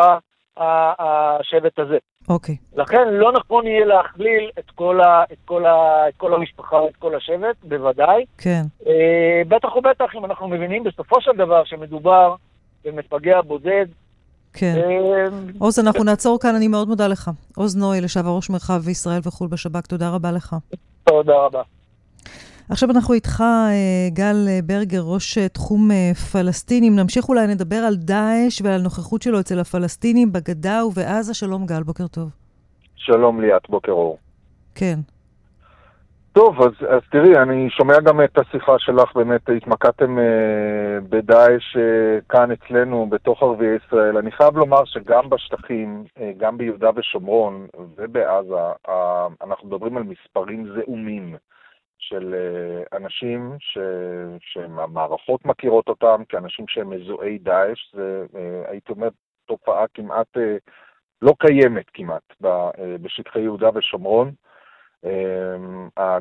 השבט הזה. אוקיי. לכן לא נכון יהיה להכליל את כל, ה, את כל, ה, את כל המשפחה או את כל השבט, בוודאי. כן. אה, בטח ובטח אם אנחנו מבינים בסופו של דבר שמדובר במפגע בודד. כן. אה, עוז, אנחנו נעצור כאן, אני מאוד מודה לך. עוז נוי, לשעבר ראש מרחב ישראל וחו"ל בשב"כ, תודה רבה לך. תודה רבה. עכשיו אנחנו איתך, אה, גל אה, ברגר, ראש אה, תחום אה, פלסטינים. נמשיך אולי נדבר על דאעש ועל הנוכחות שלו אצל הפלסטינים בגדה ובעזה. שלום, גל, בוקר טוב. שלום ליאת, בוקר אור. כן. טוב, אז, אז תראי, אני שומע גם את השיחה שלך, באמת התמקדתם אה, בדאעש אה, כאן אצלנו, בתוך ערביי ישראל. אני חייב לומר שגם בשטחים, אה, גם ביהודה ושומרון ובעזה, אה, אנחנו מדברים על מספרים זעומים של אה, אנשים ש, שהמערכות מכירות אותם כאנשים שהם מזוהי דאעש. זה, אה, הייתי אומר, תופעה כמעט אה, לא קיימת כמעט בשטחי יהודה ושומרון.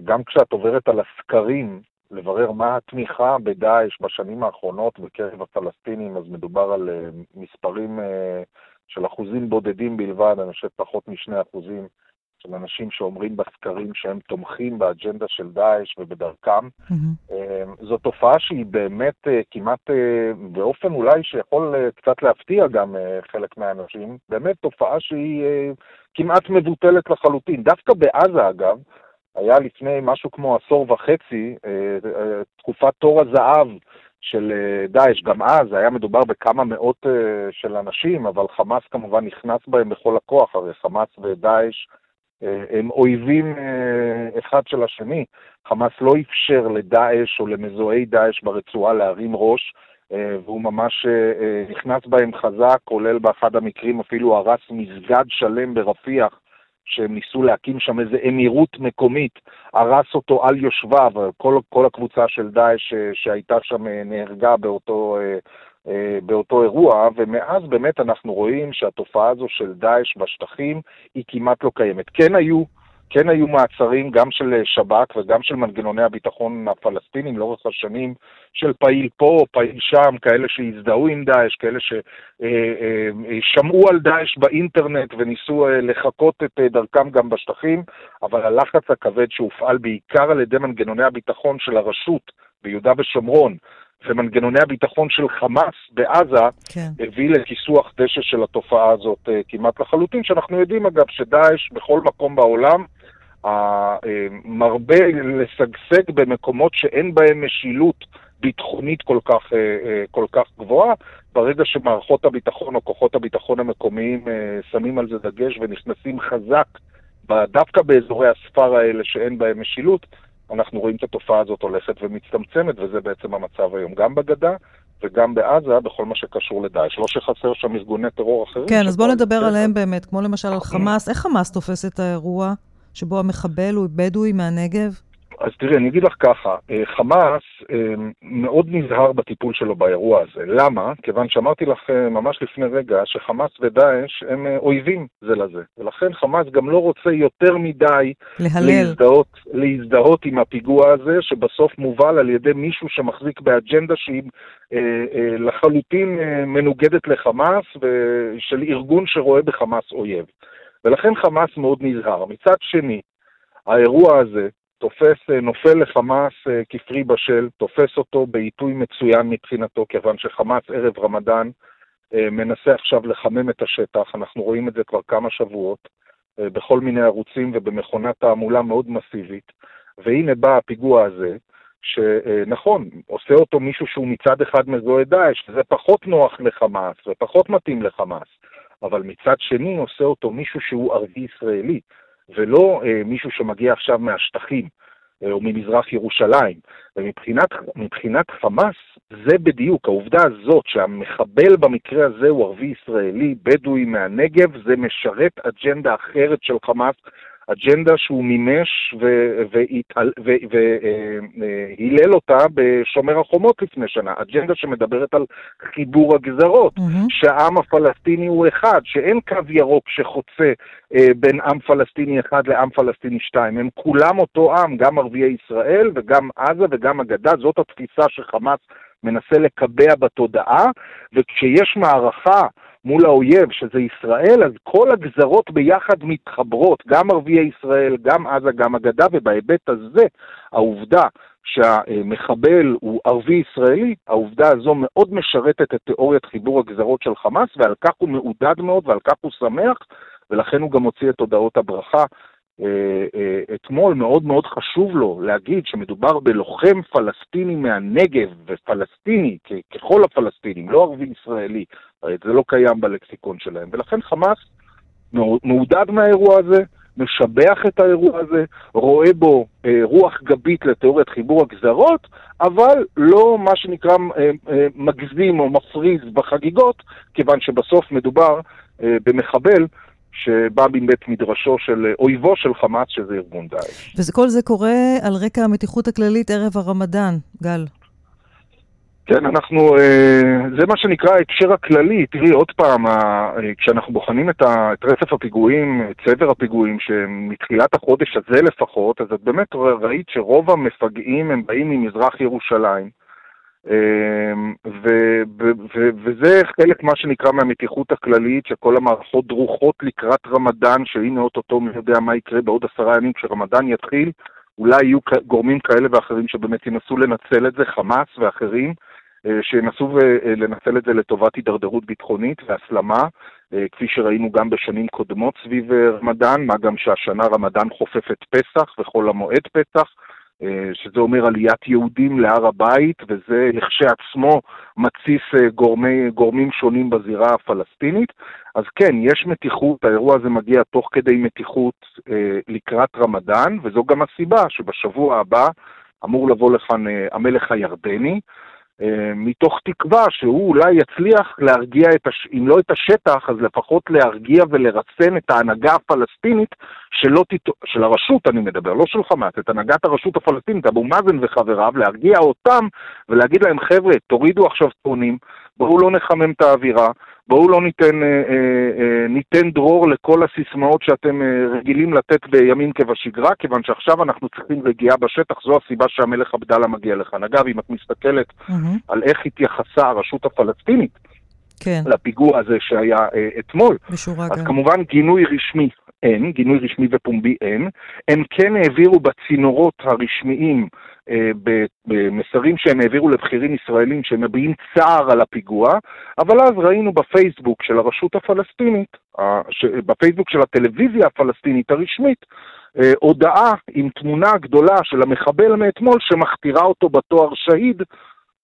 גם כשאת עוברת על הסקרים, לברר מה התמיכה בדאעש בשנים האחרונות בקרב הפלסטינים, אז מדובר על מספרים של אחוזים בודדים בלבד, אני חושב פחות משני אחוזים של אנשים שאומרים בסקרים שהם תומכים באג'נדה של דאעש ובדרכם. מהמם. אמ, זו תופעה שהיא באמת אה, כמעט, אה, באופן אולי שיכול אה, קצת להפתיע גם חלק מהאנשים, באמת תופעה שהיא כמעט מבוטלת לחלוטין. דווקא בעזה, אגב, היה לפני משהו כמו עשור וחצי, תקופת תור הזהב של דאעש. גם אז היה מדובר בכמה מאות של אנשים, אבל חמאס כמובן נכנס בהם בכל הכוח, הרי חמאס ודאעש הם אויבים אה, אחד של השני. חמאס לא אפשר לדאעש או למזוהי דאעש ברצועה להרים ראש, אה, והוא ממש נכנס בהם חזק, כולל באחד המקרים אפילו הרס מסגד שלם ברפיח. שהם ניסו להקים שם איזה אמירות מקומית, הרס אותו על יושביו, כל, כל הקבוצה של דאעש שהייתה שם נהרגה באותו, אה, באותו אירוע, ומאז באמת אנחנו רואים שהתופעה הזו של דאעש בשטחים היא כמעט לא קיימת. כן היו, כן היו מעצרים גם של שב"כ וגם של מנגנוני הביטחון הפלסטינים לאורך השנים, של פעיל פה, פעיל שם, כאלה שהזדהו עם דאעש, כאלה ששמעו אה, אה, על דאעש באינטרנט וניסו לחקות את דרכם גם בשטחים, אבל הלחץ הכבד שהופעל בעיקר על ידי מנגנוני הביטחון של הרשות ביהודה ושומרון, ומנגנוני הביטחון של חמאס בעזה כן. הביא לכיסוח דשא של התופעה הזאת uh, כמעט לחלוטין, שאנחנו יודעים אגב שדאעש בכל מקום בעולם uh, מרבה לשגשג במקומות שאין בהם משילות ביטחונית כל כך, uh, כל כך גבוהה, ברגע שמערכות הביטחון או כוחות הביטחון המקומיים שמים על זה דגש ונכנסים חזק דווקא באזורי הספר האלה שאין בהם משילות, אנחנו רואים את התופעה הזאת הולכת ומצטמצמת, וזה בעצם המצב היום, גם בגדה וגם בעזה, בכל מה שקשור לדאעש. לא שחסר שם ארגוני טרור אחרים. כן, אז בואו נדבר עליהם באמת, כמו למשל על חמאס. איך חמאס תופס את האירוע שבו המחבל הוא בדואי מהנגב? אז תראי, אני אגיד לך ככה, אה, חמאס אה, מאוד נזהר בטיפול שלו באירוע הזה. למה? כיוון שאמרתי לך אה, ממש לפני רגע שחמאס ודאעש הם אויבים זה לזה. ולכן חמאס גם לא רוצה יותר מדי להזדהות, להזדהות עם הפיגוע הזה, שבסוף מובל על ידי מישהו שמחזיק באג'נדה שהיא לחלוטין מנוגדת לחמאס, של ארגון שרואה בחמאס אויב. ולכן חמאס מאוד נזהר. מצד שני, האירוע הזה, תופס, אה, נופל לחמאס אה, כפרי בשל, תופס אותו בעיתוי מצוין מבחינתו, כיוון שחמאס ערב רמדאן אה, מנסה עכשיו לחמם את השטח, אנחנו רואים את זה כבר כמה שבועות, בכל מיני ערוצים ובמכונת תעמולה מאוד מסיבית, והנה בא הפיגוע הזה, שנכון, עושה אותו מישהו שהוא מצד אחד מזוהה דאעש, וזה פחות נוח לחמאס ופחות מתאים לחמאס, אבל מצד שני עושה אותו מישהו שהוא ערבי ישראלי. ולא אה, מישהו שמגיע עכשיו מהשטחים אה, או ממזרח ירושלים. ומבחינת חמאס, זה בדיוק, העובדה הזאת שהמחבל במקרה הזה הוא ערבי ישראלי, בדואי מהנגב, זה משרת אג'נדה אחרת של חמאס, אג'נדה שהוא מימש והילל אותה בשומר החומות לפני שנה, אג'נדה שמדברת על חיבור הגזרות, mm-hmm. שהעם הפלסטיני הוא אחד, שאין קו ירוק שחוצה אה, בין עם פלסטיני אחד לעם פלסטיני שתיים, הם כולם אותו עם, גם ערביי ישראל וגם עזה וגם הגדה, זאת התפיסה שחמאס מנסה לקבע בתודעה, וכשיש מערכה מול האויב, שזה ישראל, אז כל הגזרות ביחד מתחברות, גם ערביי ישראל, גם עזה, גם הגדה, ובהיבט הזה, העובדה שהמחבל הוא ערבי ישראלי, העובדה הזו מאוד משרתת את תיאוריית חיבור הגזרות של חמאס, ועל כך הוא מעודד מאוד ועל כך הוא שמח, ולכן הוא גם הוציא את הודעות הברכה אתמול מאוד מאוד חשוב לו להגיד שמדובר בלוחם פלסטיני מהנגב, ופלסטיני ככל הפלסטינים, לא ערבי ישראלי, הרי זה לא קיים בלקסיקון שלהם, ולכן חמאס מעודד מהאירוע הזה, משבח את האירוע הזה, רואה בו אה, רוח גבית לתיאוריית חיבור הגזרות, אבל לא מה שנקרא אה, אה, מגזים או מפריז בחגיגות, כיוון שבסוף מדובר אה, במחבל שבא מבית מדרשו של אויבו של חמאס, שזה ארגון דאעש. וכל זה קורה על רקע המתיחות הכללית ערב הרמדאן, גל. כן, אנחנו, אה, זה מה שנקרא ההקשר הכללי. תראי, עוד פעם, אה, כשאנחנו בוחנים את, רצף הפיגועים, את צבר הפיגועים, שמתחילת החודש הזה לפחות, אז את באמת ראית שרוב המפגעים הם באים ממזרח ירושלים. אמ, ו- ו- ו- וזה חלק מה שנקרא מהמתיחות הכללית, שכל המערכות דרוכות לקראת רמדאן, שהנה אוטוטו מי יודע מה יקרה בעוד עשרה ימים כשרמדאן יתחיל, אולי יהיו גורמים כאלה ואחרים שבאמת ינסו לנצל את זה, חמאס ואחרים, אה, שינסו אה, לנצל את זה לטובת הידרדרות ביטחונית והסלמה, אה, כפי שראינו גם בשנים קודמות סביב רמדאן, מה גם שהשנה רמדאן חופף את פסח וחול המועד פסח. אה, שזה אומר עליית יהודים להר הבית, וזה לכשעצמו מתסיס אה, גורמי, גורמים שונים בזירה הפלסטינית. אז כן, יש מתיחות, האירוע הזה מגיע תוך כדי מתיחות אה, לקראת רמדאן, וזו גם הסיבה שבשבוע הבא אמור לבוא לכאן המלך הירדני, מתוך תקווה שהוא אולי יצליח להרגיע, את הש... אם לא את השטח, אז לפחות להרגיע ולרסן את ההנהגה הפלסטינית שלא תת... של הרשות, אני מדבר, לא של חמאס, את הנהגת הרשות הפלסטינית, אבו מאזן וחבריו, להרגיע אותם ולהגיד להם, חבר'ה, תורידו עכשיו טונים, בואו לא נחמם את האווירה, בואו לא ניתן, אה, אה, אה, ניתן דרור לכל הסיסמאות שאתם רגילים לתת בימים כבשגרה, כיוון שעכשיו אנחנו צריכים רגיעה בשטח, זו הסיבה שהמלך עבדאללה מגיע לכאן. אגב, אם את מסתכלת Mm-hmm. על איך התייחסה הרשות הפלסטינית כן, לפיגוע הזה שהיה אתמול, בשורה אז גם. כמובן גינוי רשמי אין, גינוי רשמי ופומבי אין. הם כן העבירו בצינורות הרשמיים, במסרים שהם העבירו לבכירים ישראלים שמביעים צער על הפיגוע, אבל אז ראינו בפייסבוק של הרשות הפלסטינית, בפייסבוק של הטלוויזיה הפלסטינית הרשמית, אה, הודעה עם תמונה גדולה של המחבל מאתמול שמכתירה אותו בתואר שהיד,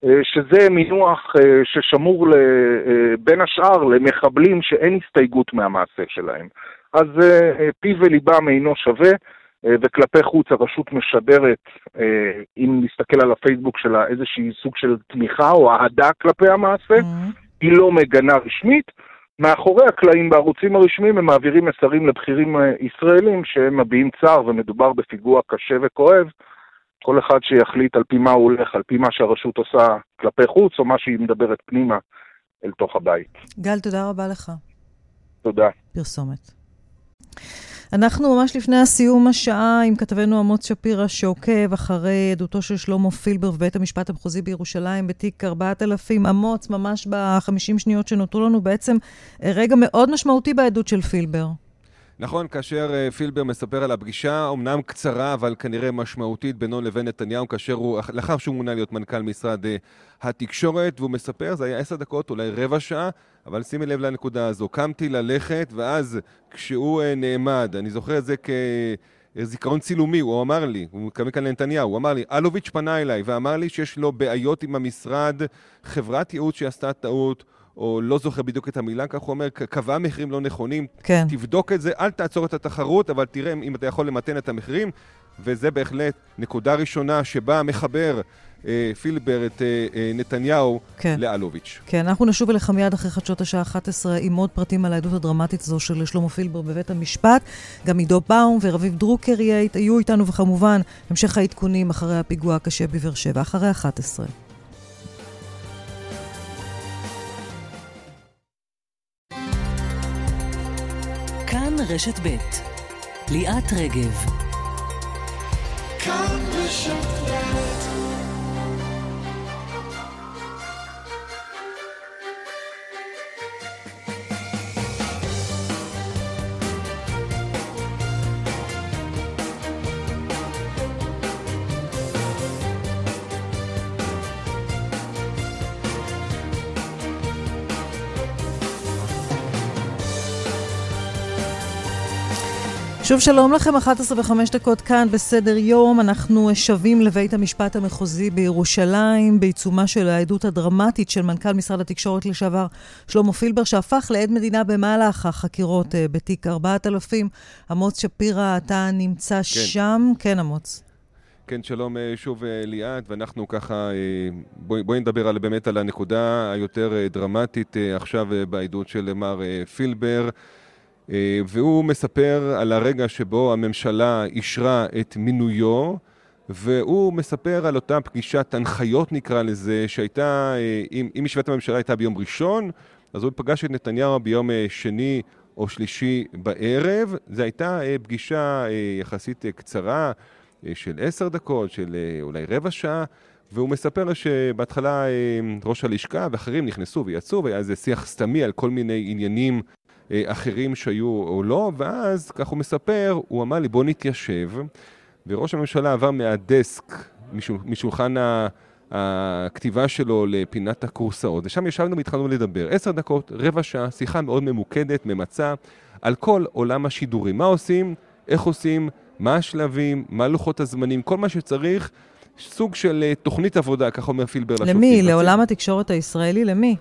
אה, שזה מינוח אה, ששמור אה, בין השאר למחבלים שאין הסתייגות מהמעשה שלהם. אז אה, אה, פיו וליבם אינו שווה, אה, וכלפי חוץ הרשות משדרת, אה, אם נסתכל על הפייסבוק שלה, איזושהי סוג של תמיכה או אהדה כלפי המעשה, Mhm. היא לא מגנה רשמית. מאחורי הקלעים בערוצים הרשמיים הם מעבירים מסרים לבכירים אה, ישראלים שהם מביעים צער ומדובר בפיגוע קשה וכואב. כל אחד שיחליט על פי מה הוא הולך, על פי מה שהרשות עושה כלפי חוץ, או מה שהיא מדברת פנימה אל תוך הבית. גל, תודה רבה לך. תודה. פרסומת. אנחנו ממש לפני הסיום השעה עם כתבנו אמוץ שפירא, שעוקב אחרי עדותו של שלמה פילבר בבית המשפט המחוזי בירושלים בתיק 4000. אמוץ, ממש בחמישים שניות שנותרו לנו, בעצם רגע מאוד משמעותי בעדות של פילבר. נכון, כאשר אה, פילבר מספר על הפגישה, אמנם קצרה, אבל כנראה משמעותית בינו לבין נתניהו, כאשר הוא, לאחר שהוא מונה להיות מנכ"ל משרד אה, התקשורת, והוא מספר, זה היה עשר דקות, אולי רבע שעה, אבל שימי לב לנקודה הזו. קמתי ללכת, ואז כשהוא אה, נעמד, אני זוכר את זה כזיכרון צילומי, הוא אמר לי, הוא מתכוון כאן לנתניהו, הוא אמר לי, אלוביץ' פנה אליי ואמר לי שיש לו בעיות עם המשרד, חברת ייעוץ שעשתה טעות, או לא זוכר בדיוק את המילה, כך הוא אומר, "ק- קבעה מחירים לא נכונים, כן. תבדוק את זה, אל תעצור את התחרות, אבל תראה אם אתה יכול למתן את המחירים, וזה בהחלט נקודה ראשונה שבה מחבר אה, פילבר את אה, אה, נתניהו כן. לאלוביץ'. כן, אנחנו נשוב אליך מיד אחרי חדשות השעה 11 עם עוד פרטים על העדות הדרמטית הזו של שלמה פילבר בבית המשפט. גם עידו באום ורביב דרוקר יהיו איתנו, וכמובן, המשך העדכונים אחרי הפיגוע הקשה בבאר שבע, אחרי 11. רשת ב' ליאת רגב. כאן רשת שוב שלום לכם, 11 ו-5 דקות כאן בסדר יום. אנחנו שבים לבית המשפט המחוזי בירושלים, בעיצומה של העדות הדרמטית של מנכ"ל משרד התקשורת לשעבר שלמה פילבר, שהפך לעד מדינה במהלך החקירות אה, בתיק 4000. אמוץ שפירא, אתה נמצא שם? כן, אמוץ. כן, שלום אה, שוב אה, ליאת, ואנחנו ככה, בואי, בואי נדבר על, באמת על הנקודה היותר דרמטית עכשיו בעדות של מר פילבר. אה, והוא מספר על הרגע שבו הממשלה אישרה את מינויו, והוא מספר על אותה פגישת הנחיות נקרא לזה, שהייתה, אה, אם, אם ישיבת הממשלה הייתה ביום ראשון, אז הוא פגש את נתניהו ביום אה, שני או שלישי בערב. זו הייתה פגישה יחסית קצרה, של עשר דקות, של אולי רבע שעה. והוא מספר שבהתחלה ראש הלשכה ואחרים נכנסו ויצאו, והיה איזה שיח סתמי על כל מיני עניינים אחרים שהיו או לא, ואז, כך הוא מספר, הוא אמר לי בוא נתיישב, וראש הממשלה עבר מהדסק, משול, משולחן ה... הכתיבה שלו לפינת הכורסאות, ושם ישבנו והתחלנו לדבר. עשר דקות, רבע שעה, שיחה מאוד ממוקדת, ממצה, על כל עולם השידורים. מה עושים, איך עושים, מה השלבים, מה לוחות הזמנים, כל מה שצריך, סוג של אה, תוכנית עבודה, כך אומר פילבר לשופטים. למי? לעולם התקשורת הישראלי? למי?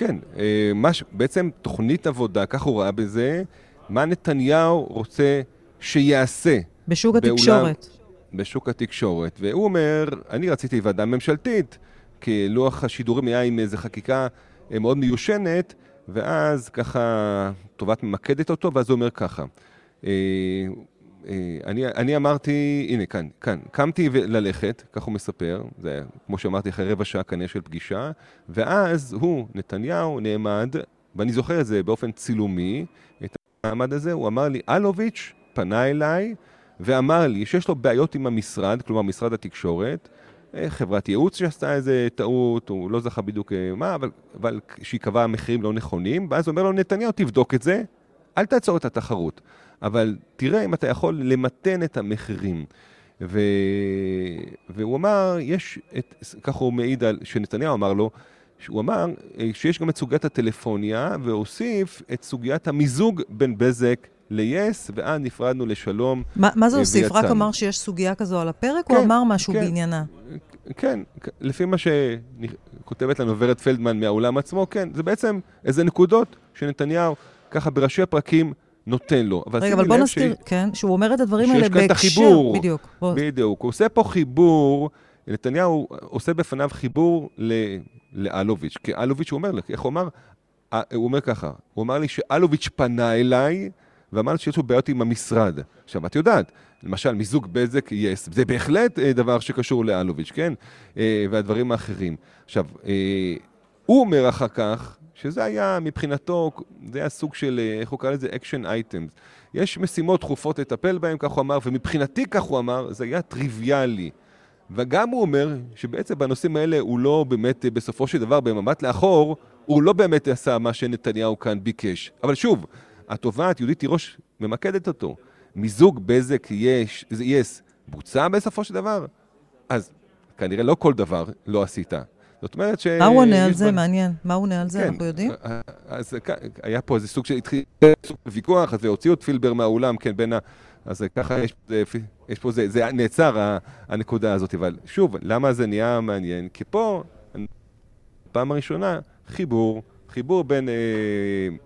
כן, אה, מה ש- בעצם תוכנית עבודה, כך הוא ראה בזה, מה נתניהו רוצה שיעשה בשוק בעולם- התקשורת. בשוק התקשורת. והוא אומר, אני רציתי ועדה ממשלתית, כי לוח השידורים היה עם איזו חקיקה אה, מאוד מיושנת, ואז ככה טובת ממקדת אותו, ואז הוא אומר ככה. אה, אני, אני אמרתי, הנה, כאן, כאן, קמתי ללכת, כך הוא מספר, זה היה, כמו שאמרתי, אחרי רבע שעה כנראה של פגישה, ואז הוא, נתניהו, נעמד, ואני זוכר את זה באופן צילומי, את המעמד הזה, הוא אמר לי, אלוביץ' פנה אליי ואמר לי שיש לו בעיות עם המשרד, כלומר משרד התקשורת, אה, חברת ייעוץ שעשתה איזה טעות, הוא לא זכה בדיוק אה, מה, אבל, אבל שהיא קבעה מחירים לא נכונים, ואז הוא אומר לו, נתניהו, תבדוק את זה, אל תעצור את התחרות, אבל תראה אם אתה יכול למתן את המחירים. ו... והוא אמר, יש, את, ככה הוא מעיד על, שנתניהו אמר לו, שהוא אמר אה, שיש גם את סוגיית הטלפוניה, והוסיף את סוגיית המיזוג בין בזק ל-yes, ואז נפרדנו לשלום. מה מה זה אה, הוסיף? רק. אמר שיש סוגיה כזו על הפרק, כן, או אמר משהו כן. בעניינה? כן, לפי מה שכותבת לנו ורד פלדמן מהאולם עצמו, כן, זה בעצם איזה נקודות שנתניהו ככה בראשי הפרקים נותן לו. אבל רגע, אבל בוא נזכיר, ש- כן, שהוא אומר את הדברים האלה שיש כאן את בהקשר... החיבור. בדיוק. בוא. בדיוק, הוא עושה פה חיבור, נתניהו עושה בפניו חיבור ל- לאלוביץ', כי אלוביץ', הוא אומר, לך, איך הוא אמר? הוא אומר ככה, הוא אמר לי שאלוביץ' פנה אליי, ואמר לי שיש לו בעיות עם המשרד. עכשיו, את יודעת, למשל, מיזוג בזק, יס, זה בהחלט אה, דבר שקשור לאלוביץ', כן? אה, והדברים האחרים. עכשיו, אה, הוא אומר אחר כך, שזה היה מבחינתו, זה היה סוג של, אה, איך הוא קרא לזה? action items. יש משימות דחופות לטפל בהן, כך הוא אמר, ומבחינתי, כך הוא אמר, זה היה טריוויאלי. וגם הוא אומר שבעצם בנושאים האלה הוא לא באמת, אה, בסופו של דבר, במבט לאחור, הוא לא באמת עשה מה שנתניהו כאן ביקש. אבל שוב, התובעת יהודית תירוש ממקדת אותו. מיזוג בזק יש, יס, בוצע בסופו של דבר? אז כנראה לא כל דבר לא עשית. זאת אומרת ש... מה הוא עונה על זה? מעניין. מה הוא עונה על זה? כן, אנחנו יודעים? אה, אז כ- היה פה איזה סוג של התחיל ויכוח, אז והוציאו את פילבר מהאולם, כן, בין ה... אז ככה יש, זה- יש פה, זה, זה נעצר הנקודה הזאת, אבל שוב, למה זה נהיה מעניין? כי פה, פעם הראשונה, חיבור, חיבור בין אה,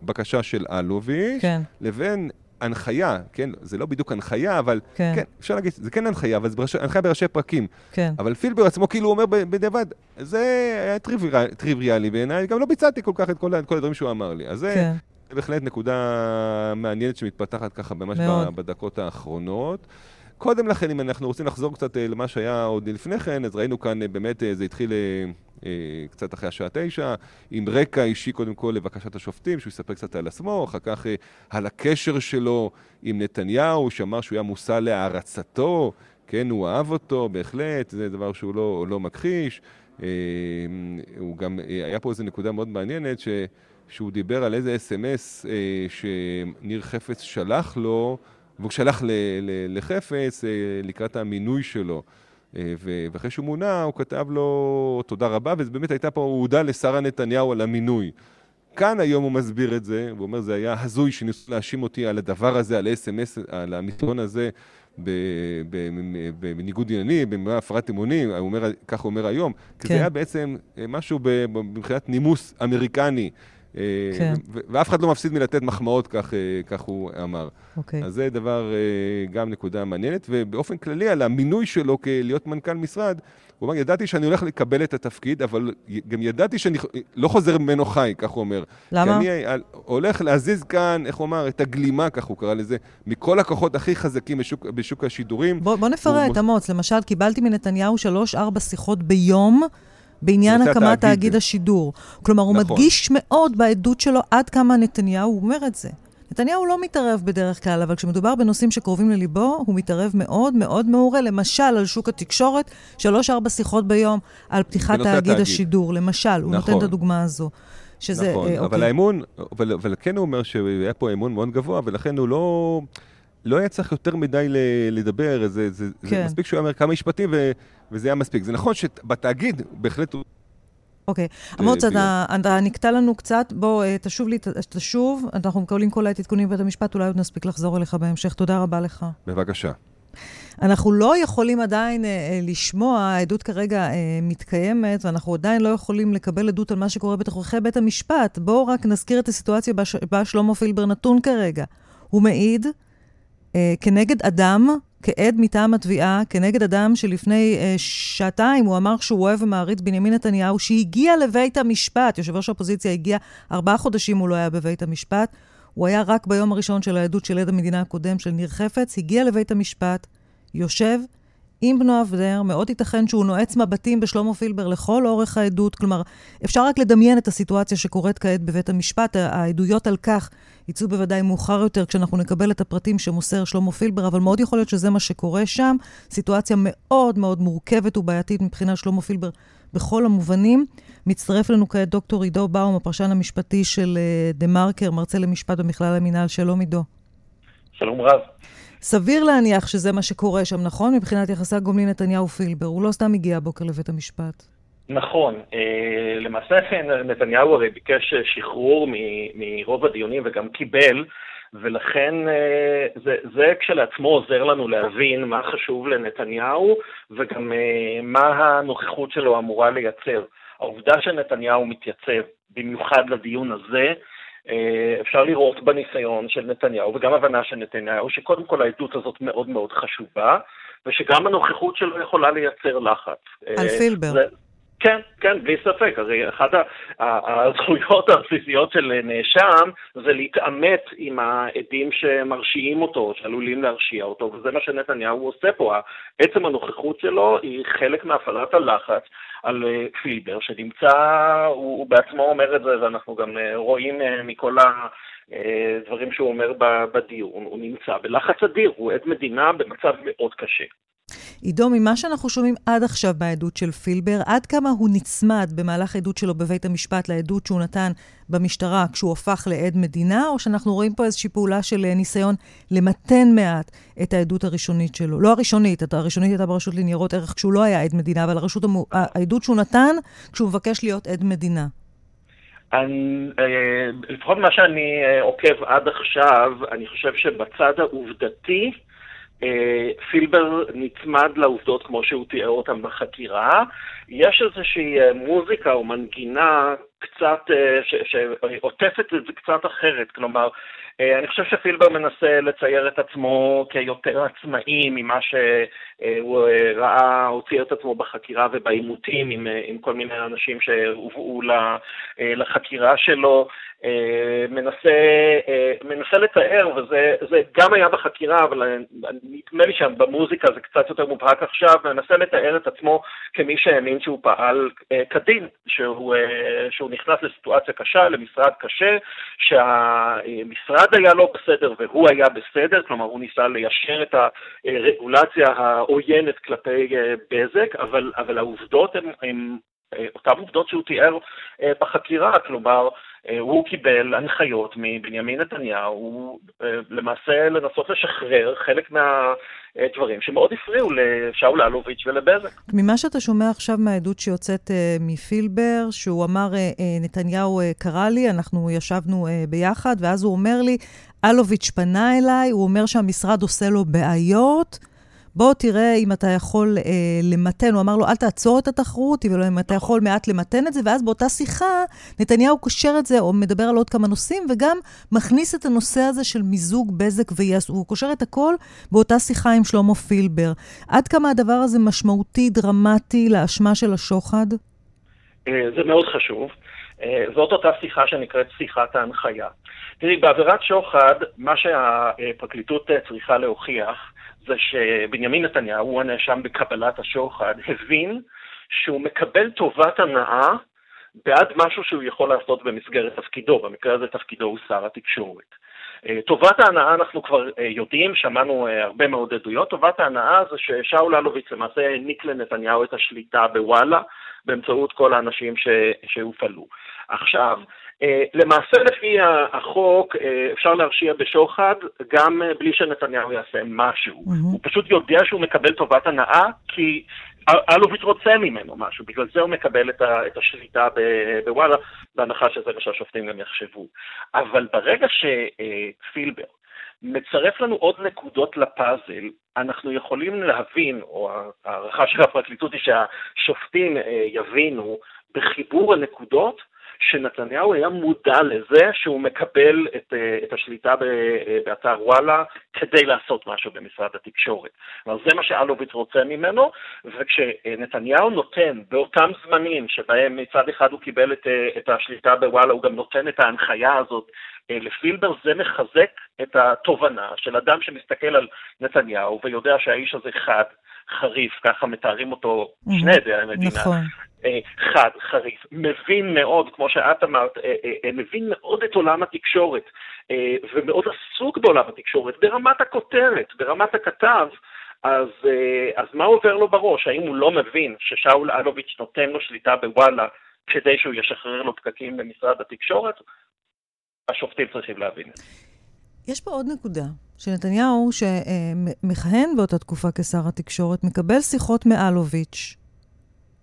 בקשה של אלוביץ' כן. לבין הנחיה, כן, זה לא בדיוק הנחיה, אבל כן. כן, אפשר להגיד, זה כן הנחיה, אבל זה בראשי, הנחיה בראשי פרקים. כן. אבל פילבר עצמו כאילו אומר בדיעבד, זה היה טריוויאלי, טריוויאלי בעיניי, גם לא ביצעתי כל כך את כל, את כל הדברים שהוא אמר לי. אז זה כן. בהחלט נקודה מעניינת שמתפתחת ככה ממש מאוד. בדקות האחרונות. קודם לכן, אם אנחנו רוצים לחזור קצת אה, למה שהיה עוד לפני כן, אז ראינו כאן אה, באמת, אה, זה התחיל קצת אחרי השעה תשע, עם רקע אישי קודם כל לבקשת השופטים, שהוא יספר קצת על עצמו, אחר כך על הקשר שלו עם נתניהו, שאמר שהוא היה מושא להערצתו, כן, הוא אהב אותו, בהחלט, זה דבר שהוא לא, לא מכחיש. הוא גם, היה פה איזו נקודה מאוד מעניינת, ש... שהוא דיבר על איזה אס.אם.אס שניר חפץ שלח לו, והוא שלח ל, ל, לחפץ אה, לקראת המינוי שלו. אה, ואחרי שהוא מונה, הוא כתב לו תודה רבה, וזה באמת הייתה פה, הוא הודה לשרה נתניהו על המינוי. כאן היום הוא מסביר את זה, הוא אומר, זה היה הזוי שניסו להאשים אותי על הדבר הזה, על אס.אם.אס, על המסרון הזה, בניגוד ענייני, בהפרת אמונים, כך הוא אומר היום, כי כן. זה היה בעצם אה, משהו מבחינת נימוס אמריקני. אה, כן. ואף אחד לא מפסיד מלתת מחמאות, כך, אה, כך הוא אמר. אוקיי. אז זה דבר, אה, גם נקודה מעניינת, ובאופן כללי על המינוי שלו כלהיות מנכ"ל משרד, הוא אומר, ידעתי שאני הולך לקבל את התפקיד, אבל גם ידעתי שאני לא חוזר ממנו חי, כך הוא אומר. למה? כי אני הולך להזיז כאן, איך הוא אמר, את הגלימה, כך הוא קרא לזה, מכל הכוחות הכי חזקים בשוק, בשוק השידורים. בוא, בוא נפרט, הוא- אמוץ. למשל, קיבלתי מנתניהו שלוש-ארבע שיחות ביום בעניין הקמת. תאגיד השידור. כלומר, הוא נכון. מדגיש מאוד בעדות שלו עד כמה נתניהו, אומר את זה. נתניהו לא מתערב בדרך כלל, אבל כשמדובר בנושאים שקרובים לליבו, הוא מתערב מאוד מאוד מעורה. למשל, על שוק התקשורת, שלוש-ארבע שיחות ביום על פתיחת תאגיד התאגיד. השידור, למשל. הוא נותן נכון. את הדוגמה הזו. שזה, נכון, אה, אבל אוקיי. האמון, אבל, אבל כן הוא אומר שהיה פה אמון מאוד גבוה, ולכן הוא לא, לא היה צריך יותר מדי לדבר, זה, זה, כן. זה מספיק שהוא היה אומר כמה משפטים ו, וזה היה מספיק. זה נכון שבתאגיד, בהחלט הוא אוקיי. אמוץ, ביום. אתה, נקטע לנו קצת, בוא, אה, תשוב לי, תשוב. אנחנו מקבלים כל העת עדכונים בבית המשפט, אולי עוד נספיק לחזור אליך בהמשך. תודה רבה לך. בבקשה. אנחנו לא יכולים עדיין אה, אה, לשמוע, העדות כרגע אה, מתקיימת, ואנחנו עדיין לא יכולים לקבל עדות על מה שקורה בתוככי בית המשפט. בואו רק נזכיר את הסיטואציה בה שלמה פילבר נתון כרגע. הוא מעיד אה, כנגד אדם, כעד מטעם התביעה, כנגד אדם שלפני אה, שעתיים הוא אמר שהוא אוהב ומעריץ בנימין נתניהו, שהגיע לבית המשפט, יושב ראש האופוזיציה הגיע, ארבעה חודשים הוא לא היה בבית המשפט, הוא היה רק ביום הראשון של העדות של עד המדינה הקודם, של ניר חפץ, הגיע לבית המשפט, יושב עם בנו אבנר, מאוד ייתכן שהוא נועץ מבטים בשלמה פילבר לכל אורך העדות. כלומר, אפשר רק לדמיין את הסיטואציה שקורית כעת בבית המשפט. העדויות על כך יצאו בוודאי מאוחר יותר כשאנחנו נקבל את הפרטים שמוסר שלמה פילבר, אבל מאוד יכול להיות שזה מה שקורה שם. סיטואציה מאוד מאוד מורכבת ובעייתית מבחינת שלמה פילבר בכל המובנים. מצטרף לנו כעת דוקטור עידו באום, הפרשן המשפטי של אה, דה מרקר, מרצה למשפט במכלל המינהל. שלום עידו. שלום רב. סביר להניח שזה מה שקורה שם, נכון? מבחינת יחסי הגומלין נתניהו-פילבר. הוא לא סתם הגיע הבוקר לבית המשפט. נכון, אה, למעשה נתניהו הרי ביקש שחרור מ- מרוב הדיונים וגם קיבל, ולכן אה, זה, זה כשלעצמו עוזר לנו להבין מה חשוב לנתניהו וגם אה, מה הנוכחות שלו אמורה לייצר. העובדה שנתניהו מתייצב במיוחד לדיון הזה, אה, אפשר לראות בניסיון של נתניהו וגם הבנה של נתניהו שקודם כל העדות הזאת מאוד מאוד חשובה ושגם הנוכחות שלו יכולה לייצר לחץ. על אה, פילבר. זה- כן, כן, בלי ספק. הרי אחת ה- ה- הזכויות [laughs] הבסיסיות של נאשם זה להתעמת עם העדים שמרשיעים אותו, שעלולים להרשיע אותו, וזה מה שנתניהו עושה פה. עצם הנוכחות שלו היא חלק מהפעלת הלחץ על אה, פילבר, שנמצא, הוא, הוא בעצמו אומר את זה, ואנחנו גם אה, רואים אה, מכל הדברים שהוא אומר בדיון, הוא נמצא בלחץ אדיר, הוא עד מדינה במצב מאוד קשה. עידו, ממה שאנחנו שומעים עד עכשיו בעדות של פילבר, עד כמה הוא נצמד במהלך העדות שלו בבית המשפט לעדות שהוא נתן במשטרה כשהוא הפך לעד מדינה, או שאנחנו רואים פה איזושהי פעולה של אה, ניסיון למתן מעט את העדות הראשונית שלו? לא הראשונית, הראשונית הייתה ברשות לניירות ערך כשהוא לא היה עד מדינה, אבל הרשות. העדות שהוא נתן כשהוא מבקש להיות עד מדינה. אני, אה, לפחות מה שאני אה, עוקב עד עכשיו, אני חושב שבצד העובדתי, אה, פילבר נצמד לעובדות כמו שהוא תיאר אותן בחקירה. יש איזושהי אה, מוזיקה או מנגינה קצת, אה, שעוטפת את זה קצת אחרת. כלומר, אני חושב שפילבר מנסה לצייר את עצמו כיותר עצמאי ממה שהוא אה, ראה, הוציא את עצמו בחקירה ובעימותים עם, אה, עם כל מיני אנשים שהובאו אה, לחקירה שלו. אה, מנסה, אה, מנסה לתאר, וזה זה גם היה בחקירה, אבל אה, נדמה לי שבמוזיקה זה קצת יותר מובהק עכשיו, מנסה לתאר את עצמו כמי שהאמין שהוא פעל אה, כדין, שהוא, אה, שהוא נכנס לסיטואציה קשה, למשרד קשה, שהמשרד היה לא בסדר והוא היה בסדר, כלומר הוא ניסה ליישר את הרגולציה העוינת כלפי אה, בזק, אבל העובדות הן... אה, אותן עובדות שהוא תיאר אה, בחקירה, כלומר, אה, הוא קיבל הנחיות מבנימין נתניהו למעשה לנסות לשחרר חלק מהדברים שמאוד הפריעו לשאול אלוביץ' ולבזק. ממה שאתה שומע עכשיו מהעדות שיוצאת מפילבר, שהוא אמר, נתניהו קרא לי, אנחנו ישבנו ביחד, ואז הוא אומר לי, אלוביץ' פנה אליי, הוא אומר שהמשרד עושה לו בעיות. בוא תראה אם אתה יכול אה, למתן, הוא אמר לו, אל תעצור את התחרות, אבל אם אתה יכול מעט למתן את זה, ואז באותה שיחה, נתניהו קושר את זה, או מדבר על עוד כמה נושאים, וגם מכניס את הנושא הזה של מיזוג בזק ויס, הוא קושר את הכל באותה שיחה עם שלמה פילבר. עד כמה הדבר הזה משמעותי, דרמטי, לאשמה של השוחד? אה, זה מאוד חשוב. אה, זאת אותה שיחה שנקראת שיחת ההנחיה. תראי, בעבירת שוחד, מה שהפרקליטות אה, צריכה להוכיח זה שבנימין נתניהו, הוא הנאשם בקבלת השוחד, הבין שהוא מקבל טובת הנאה בעד משהו שהוא יכול לעשות במסגרת תפקידו, במקרה הזה תפקידו הוא שר התקשורת. טובת ההנאה אנחנו כבר יודעים, שמענו הרבה מאוד עדויות, טובת ההנאה זה ששאול אלוביץ למעשה העניק לנתניהו את השליטה בוואלה באמצעות כל האנשים. שהופעלו. עכשיו, למעשה לפי החוק אפשר להרשיע בשוחד גם בלי שנתניהו יעשה משהו. Mm-hmm. הוא פשוט יודע שהוא מקבל טובת הנאה כי אלוביץ' רוצה ממנו משהו, בגלל זה הוא מקבל את, ה, את השליטה בוואלה, בהנחה שזה מה שהשופטים גם יחשבו. אבל ברגע שפילבר מצרף לנו עוד נקודות לפאזל, אנחנו יכולים להבין, או ההערכה של הפרקליטות היא שהשופטים אה, יבינו בחיבור הנקודות, שנתניהו היה מודע לזה שהוא מקבל את, אה, את השליטה אה, באתר וואלה כדי לעשות משהו במשרד התקשורת. אבל זה מה שאלוביץ רוצה ממנו, וכשנתניהו נותן באותם זמנים שבהם מצד אחד הוא קיבל את, אה, את השליטה בוואלה, הוא גם נותן את ההנחיה הזאת לפילבר, זה מחזק את התובנה של אדם שמסתכל על נתניהו ויודע שהאיש הזה חד, חריף, ככה מתארים אותו שני עדי המדינה. נכון. אה, חד, חריף, מבין מאוד, כמו שאת אמרת, אה, אה, מבין מאוד את עולם התקשורת, ומאוד עסוק בעולם התקשורת, ברמת הכותרת, ברמת הכתב, אז, אז מה עובר לו בראש? האם הוא לא מבין ששאול אלוביץ' נותן לו שליטה בוואלה כדי שהוא ישחרר לו פקקים במשרד התקשורת? השופטים צריכים להבין את זה. יש פה עוד נקודה, שנתניהו, שמכהן באותה תקופה כשר התקשורת, מקבל שיחות מאלוביץ',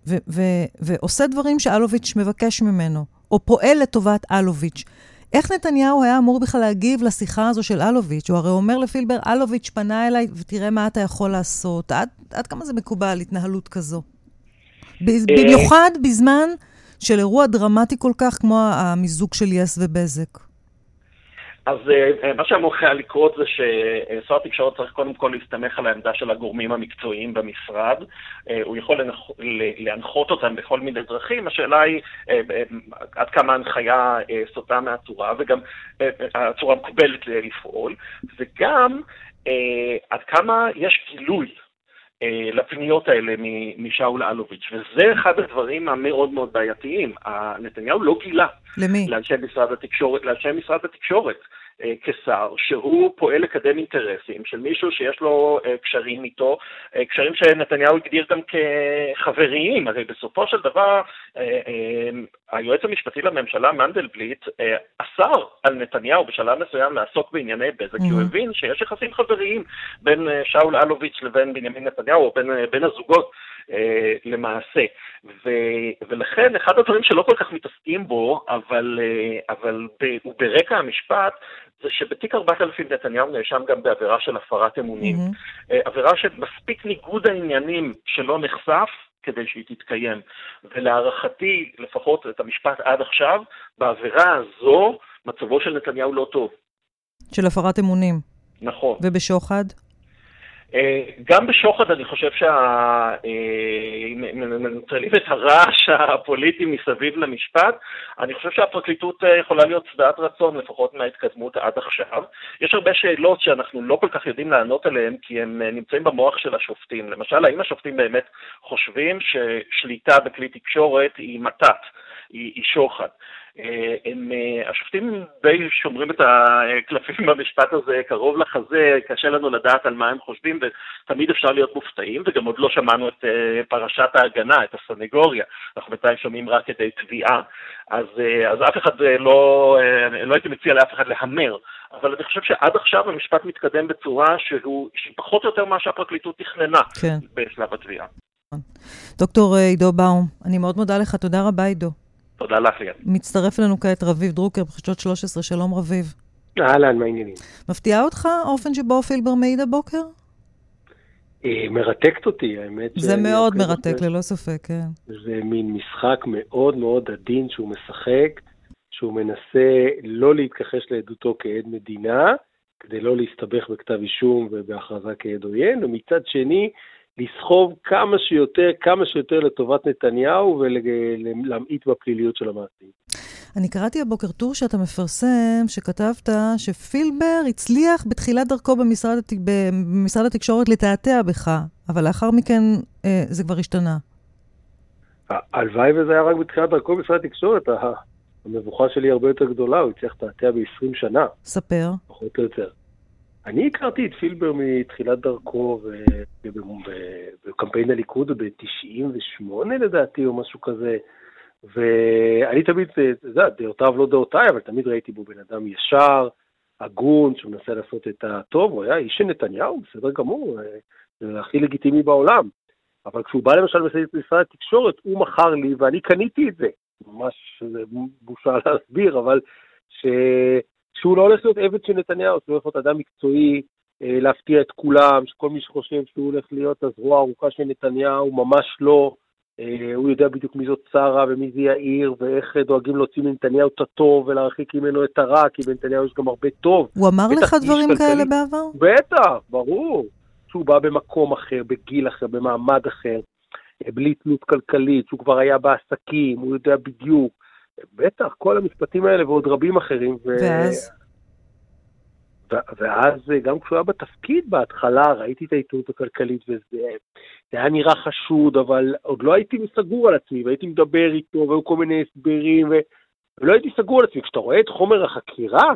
ו- ו- ועושה דברים שאלוביץ' מבקש ממנו, או פועל לטובת אלוביץ'. איך נתניהו היה אמור בכלל להגיב לשיחה הזו של אלוביץ'? הוא הרי אומר לפילבר, אלוביץ' פנה אליי ותראה מה אתה יכול לעשות. עד, עד כמה זה מקובל, התנהלות כזו? במיוחד בזמן של אירוע דרמטי כל כך כמו המיזוג של יס ובזק. אז uh, מה שאמור היה לקרות זה ששר התקשורת צריך קודם כל להסתמך על העמדה של הגורמים המקצועיים במשרד. Uh, הוא יכול. להנחות אותם בכל מיני דרכים, השאלה היא uh, עד כמה ההנחיה סוטה מהצורה, וגם הצורה מקובלת לפעול, וגם עד כמה יש גילוי לפניות האלה משאול אלוביץ', וזה אחד הדברים המאוד מאוד בעייתיים. נתניהו לא גילה. למי? לאנשי משרד התקשורת, לאנשי משרד התקשורת. אה, כשר, שהוא פועל לקדם אינטרסים של מישהו שיש לו אה, קשרים איתו, אה, קשרים שנתניהו הגדיר גם כחבריים, הרי בסופו של דבר היועץ המשפטי לממשלה מנדלבליט אסר על נתניהו בשלב מסוים לעסוק בענייני בזק. כי הוא mm-hmm. הבין שיש יחסים חבריים בין שאול אלוביץ' לבין בנימין נתניהו, או בין, בין הזוגות. אה, למעשה. ו, ולכן אחד הדברים שלא כל כך מתעסקים בו, אבל, אה, אבל ב, הוא ברקע המשפט, זה שבתיק 4000 נתניהו נאשם גם בעבירה של הפרת אמונים. Mm-hmm. עבירה שמספיק ניגוד העניינים שלא נחשף, כדי שהיא תתקיים. ולהערכתי, לפחות את המשפט עד עכשיו, בעבירה הזו, מצבו של נתניהו לא טוב. של הפרת אמונים. נכון. ובשוחד? אה, גם בשוחד אני חושב שמנטרלים אה, את הרעש הפוליטי מסביב למשפט, אני חושב שהפרקליטות אה, יכולה להיות שבעת רצון, לפחות מההתקדמות עד עכשיו. יש הרבה שאלות שאנחנו לא כל כך יודעים לענות עליהן, כי הם נמצאים במוח של השופטים. למשל, האם השופטים באמת חושבים ששליטה בכלי תקשורת היא מתת, היא, היא שוחד? אה, הם, אה, השופטים די שומרים את הקלפים [laughs] במשפט הזה קרוב לחזה, קשה לנו לדעת על מה הם חושבים ותמיד אפשר להיות מופתעים וגם עוד לא שמענו את אה, פרשת ההגנה, את הסנגוריה, אנחנו בינתיים שומעים רק כדי תביעה, אז, אז אף אחד לא, לא הייתי מציע לאף אחד להמר, אבל אני חושב שעד עכשיו המשפט מתקדם בצורה שהוא, שהיא פחות או יותר מה שהפרקליטות תכננה כן. בשלב התביעה. דוקטור עידו באום, אני מאוד מודה לך, תודה רבה עידו. תודה לך, ליאל. מצטרף אלינו כעת רביב דרוקר, בחדשות 13, שלום רביב. אהלן, מה העניינים? מפתיע אותך האופן שבו פילבר מעיד הבוקר? היא מרתקת אותי, האמת. זה מאוד מרתק, ללא ספק, כן. זה מין משחק מאוד מאוד עדין שהוא משחק, שהוא מנסה לא להתכחש לעדותו כעד מדינה, כדי לא להסתבך בכתב אישום ובהכרזה כעד עוין, ומצד שני, לסחוב כמה שיותר, כמה שיותר לטובת נתניהו ולהמעיט בפליליות של המעשים. אני קראתי הבוקר טור שאתה מפרסם, שכתבת שפילבר הצליח בתחילת דרכו במשרד, הת... במשרד התקשורת לתעתע בך, אבל לאחר מכן אה, זה כבר השתנה. הלוואי וזה היה רק בתחילת דרכו במשרד התקשורת. המבוכה שלי הרבה יותר גדולה, הוא הצליח לתעתע ב-20 שנה. ספר. פחות או יותר. אני הכרתי את פילבר מתחילת דרכו בקמפיין הליכוד ב-98 לדעתי, או משהו כזה. ואני תמיד, אתה יודע, דעותיו לא דעותיי, אבל תמיד ראיתי בו בן אדם ישר, הגון, שמנסה לעשות את הטוב, הוא היה איש של נתניהו, בסדר גמור, זה הכי לגיטימי בעולם. אבל כשהוא בא למשל למשרד התקשורת, הוא מכר לי ואני קניתי את זה. ממש, בושה להסביר, אבל ש... שהוא לא הולך להיות עבד של נתניהו, שהוא הולך להיות אדם מקצועי, אה, להפתיע את כולם, שכל מי שחושב שהוא הולך להיות הזרוע הארוכה של נתניהו, ממש לא. אה, הוא יודע בדיוק מי זאת שרה ומי זה יאיר, ואיך דואגים להוציא מנתניהו את הטוב ולהרחיק ממנו את הרע, כי בנתניהו יש גם הרבה טוב. הוא אמר לך דברים. כאלה בעבר? בטח, ברור. שהוא בא במקום אחר, בגיל אחר, במעמד אחר, אה, בלי תלות כלכלית, שהוא כבר היה בעסקים, הוא יודע בדיוק. בטח, כל המשפטים האלה ועוד רבים אחרים. ו... ואז? ואז גם כשהוא היה בתפקיד בהתחלה, ראיתי את העיתונות הכלכלית וזה זה היה נראה חשוד, אבל עוד לא הייתי סגור על עצמי, והייתי מדבר איתו, והיו כל מיני הסברים, ו... ולא הייתי סגור על עצמי. כשאתה רואה את חומר החקירה,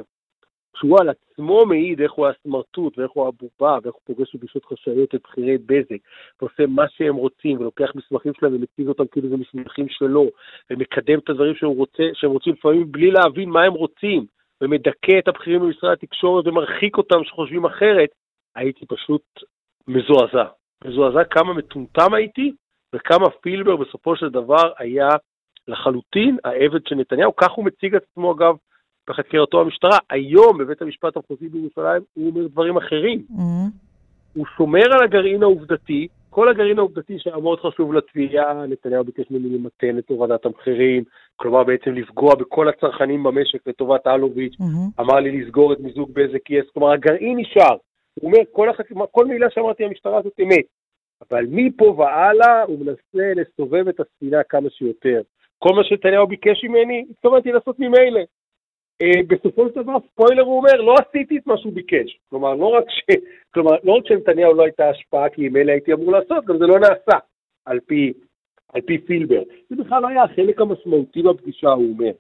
שהוא על עצמו מעיד איך הוא היה סמרטוט, ואיך הוא היה בובה, ואיך הוא פוגש בפגישות חשאיות את בכירי בזק, ועושה מה שהם רוצים, ולוקח מסמכים שלהם ומציג אותם כאילו זה מסמכים שלו, ומקדם את הדברים שהם, רוצה, שהם רוצים לפעמים בלי להבין מה הם רוצים, ומדכא את הבכירים במשרד התקשורת ומרחיק אותם שחושבים אחרת, הייתי פשוט מזועזע. מזועזע כמה מטומטם הייתי, וכמה פילבר בסופו של דבר היה לחלוטין העבד של נתניהו. כך הוא מציג את עצמו, אגב, בחקירתו המשטרה. היום בבית המשפט המחוזי בירושלים הוא אומר דברים אחרים. Mm-hmm. הוא שומר על הגרעין העובדתי, כל הגרעין העובדתי שהיה מאוד חשוב לתביעה, נתניהו ביקש ממני למתן את הורדת המחירים, כלומר בעצם לפגוע בכל הצרכנים במשק לטובת אלוביץ', Mm-hmm. אמר לי לסגור את מיזוג בזק יס, כלומר הגרעין נשאר. הוא אומר, כל, החק... כל מילה שאמרתי למשטרה זאת אמת, אבל מפה והלאה הוא מנסה לסובב את הספינה כמה שיותר. כל מה שנתניהו ביקש ממני, התכוונתי לעשות ממילא. אה, בסופו של דבר, ספוילר הוא אומר, לא עשיתי את מה שהוא ביקש. כלומר, לא רק, ש... כלומר, לא רק שנתניהו לא הייתה השפעה, כי עם אלה הייתי אמור לעשות, גם זה לא נעשה, על פי, על פי פילבר. זה בכלל לא היה החלק המשמעותי בפגישה, הוא אומר,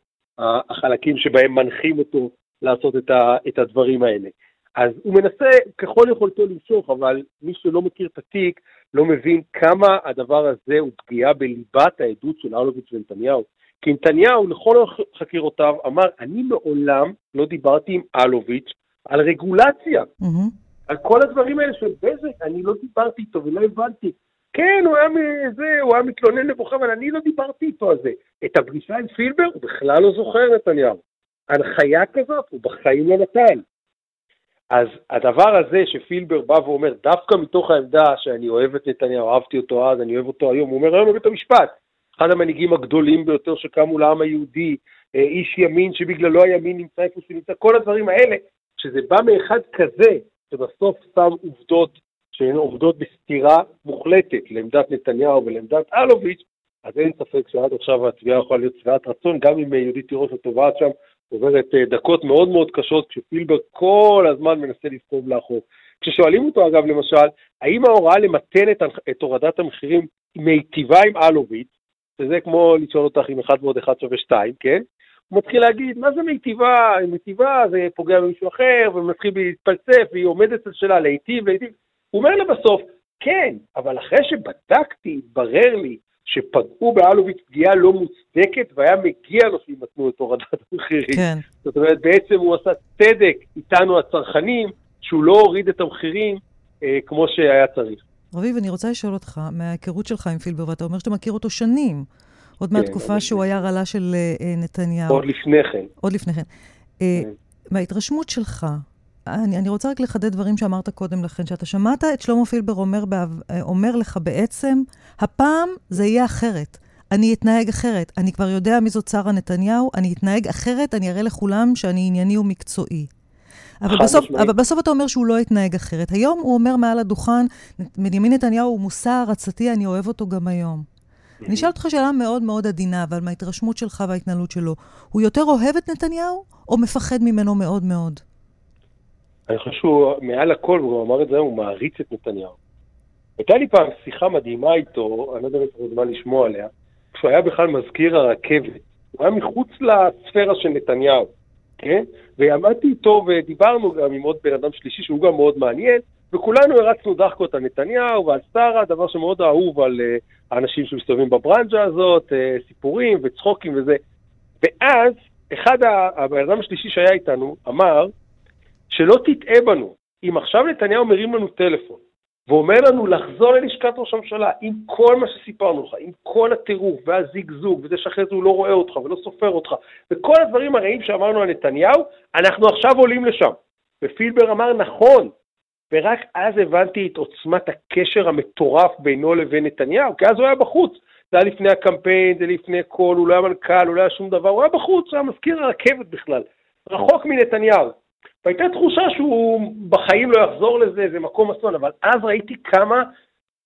החלקים שבהם מנחים אותו לעשות את, ה... את הדברים האלה. אז הוא מנסה ככל יכולתו למשוך, אבל מי שלא מכיר את התיק, לא מבין כמה הדבר הזה הוא פגיעה בליבת העדות של אלוביץ' ונתניהו. כי נתניהו, לכל חקירותיו, אמר, אני מעולם לא דיברתי עם אלוביץ' על רגולציה. Mm-hmm. על כל הדברים האלה של בזק, אני לא דיברתי איתו ולא הבנתי. כן, הוא היה מזה, הוא היה מתלונן לבוכה, אבל אני לא דיברתי איתו על זה. את הפגישה עם פילבר הוא בכלל לא זוכר, נתניהו. הנחיה כזאת הוא בחיים לא נתן. אז הדבר הזה שפילבר בא ואומר, דווקא מתוך העמדה שאני אוהב את נתניהו, אהבתי אותו אז, אני אוהב אותו היום, הוא אומר היום בבית המשפט, אחד המנהיגים הגדולים ביותר שקמו לעם היהודי, אה, איש ימין שבגללו הימין נמצא איפה שהוא נמצא, כל הדברים האלה, שזה בא מאחד כזה, שבסוף שם עובדות שהן עובדות בסתירה מוחלטת לעמדת נתניהו ולעמדת אלוביץ', אז אין ספק שעד עכשיו התביעה יכולה להיות שבעת רצון, גם אם יהודית תירוש התובעת שם עוברת אה, דקות מאוד מאוד קשות, כשפילבר כל הזמן מנסה לסחוב לאחור. כששואלים אותו, אגב, למשל, האם ההוראה למתן את, את הורדת המחירים מיטיבה עם אלוביץ', שזה כמו לשאול אותך אם 1 ועוד 1 שווה 2, כן? הוא מתחיל להגיד, מה זה מיטיבה? מיטיבה זה פוגע במישהו אחר, ומתחיל להתפלסף, והיא עומדת על שלה להיטיב, להיטיב. הוא אומר לה בסוף, כן, אבל אחרי שבדקתי, התברר לי שפגעו באלוביץ' פגיעה לא מוצדקת, והיה מגיע לו שימתנו את הורדת המחירים. כן. זאת אומרת, בעצם הוא עשה צדק איתנו הצרכנים, שהוא לא הוריד את המחירים אה, כמו שהיה צריך. רביב, אני רוצה לשאול אותך, מההיכרות שלך עם פילבר, ואתה אומר שאתה מכיר אותו שנים, עוד כן, מהתקופה שהוא היה רלה של אה, נתניהו. עוד לפני כן. עוד לפני כן. כן. מההתרשמות שלך, אני, אני רוצה רק לחדד דברים שאמרת קודם לכן, שאתה שמעת את שלמה פילבר אומר, אומר לך בעצם, הפעם זה יהיה אחרת. אני אתנהג אחרת. אני כבר יודע מי זאת שרה נתניהו, אני אתנהג אחרת, אני אראה לכולם שאני ענייני ומקצועי. אבל בסוף, משמעית. אבל בסוף אתה אומר שהוא לא יתנהג אחרת. היום הוא אומר מעל הדוכן, בנימין נתניהו הוא מושא הערצתי, אני אוהב אותו גם היום. אני אשאל אותך שאלה מאוד מאוד עדינה, אבל מההתרשמות שלך וההתנהלות שלו, הוא יותר אוהב את נתניהו, או מפחד ממנו מאוד מאוד? אני חושב שהוא מעל הכל, הוא גם אמר את זה היום, הוא מעריץ את נתניהו. הייתה לי פעם שיחה מדהימה איתו, אני לא יודע אם יש לך זמן לשמוע עליה, כשהוא היה בכלל מזכיר הרכבת. הוא היה מחוץ לספירה של נתניהו, כן? ועמדתי איתו ודיברנו גם עם עוד בן אדם שלישי שהוא גם מאוד מעניין, וכולנו הרצנו דחקות על נתניהו ועל שרה, דבר שמאוד אהוב על uh, האנשים שמסתובבים בברנז'ה הזאת, uh, סיפורים וצחוקים וזה. ואז, אחד, הבן אדם השלישי שהיה איתנו אמר, שלא תטעה בנו, אם עכשיו נתניהו מרים לנו טלפון ואומר לנו לחזור ללשכת ראש הממשלה עם כל מה שסיפרנו לך, עם כל הטירוף והזיגזוג, וזה שאחרי זה הוא לא רואה אותך ולא סופר אותך, וכל הדברים הרעים שאמרנו על נתניהו, אנחנו עכשיו עולים לשם. ופילבר אמר נכון, ורק אז הבנתי את עוצמת הקשר המטורף בינו לבין נתניהו, כי אז הוא היה בחוץ. זה היה לפני הקמפיין, זה לפני כל, הוא לא היה מנכ"ל, הוא לא היה שום דבר, הוא היה בחוץ, הוא היה מזכיר הרכבת בכלל, רחוק מנתניהו. והייתה תחושה שהוא בחיים לא יחזור לזה, זה מקום אסון, אבל אז ראיתי כמה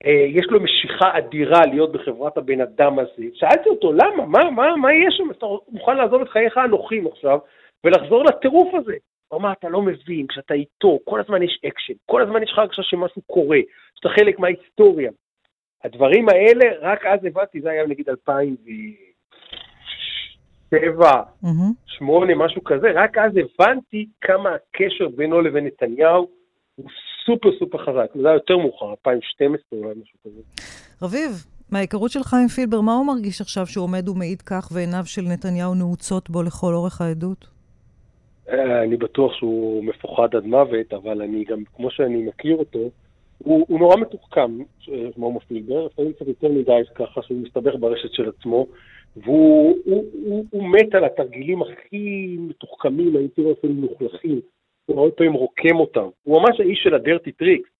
אה, יש לו משיכה אדירה להיות בחברת הבן אדם הזה. שאלתי אותו, למה? מה, מה, מה יש שם? אתה מוכן לעזוב את חייך הנוחים עכשיו ולחזור לטירוף הזה. הוא אמר, אתה לא מבין, כשאתה איתו, כל הזמן יש אקשן, כל הזמן יש לך הרגשה שמשהו קורה, שאתה חלק מההיסטוריה. הדברים האלה, רק אז הבנתי, זה היה נגיד 2007, 2008, משהו כזה, רק אז הבנתי כמה הקשר בינו לבין נתניהו הוא סופר סופר חזק. זה היה יותר מאוחר, 2012 אולי משהו כזה. רביב, מההיכרות שלך עם פילבר, מה הוא מרגיש עכשיו שהוא עומד ומעיד כך ועיניו של נתניהו נעוצות בו לכל אורך העדות? אה, אני בטוח שהוא מפוחד עד מוות, אבל אני גם, כמו שאני מכיר אותו, הוא, הוא נורא מתוחכם, מומו פילבר, לפעמים קצת יותר מדי ככה שהוא מסתבך ברשת של עצמו, והוא הוא, הוא, הוא מת על התרגילים הכי מתוחכמים, הייתי רואה אפילו מלוכלכים, הוא הרבה פעמים רוקם אותם. הוא ממש האיש של ה dirty tricks.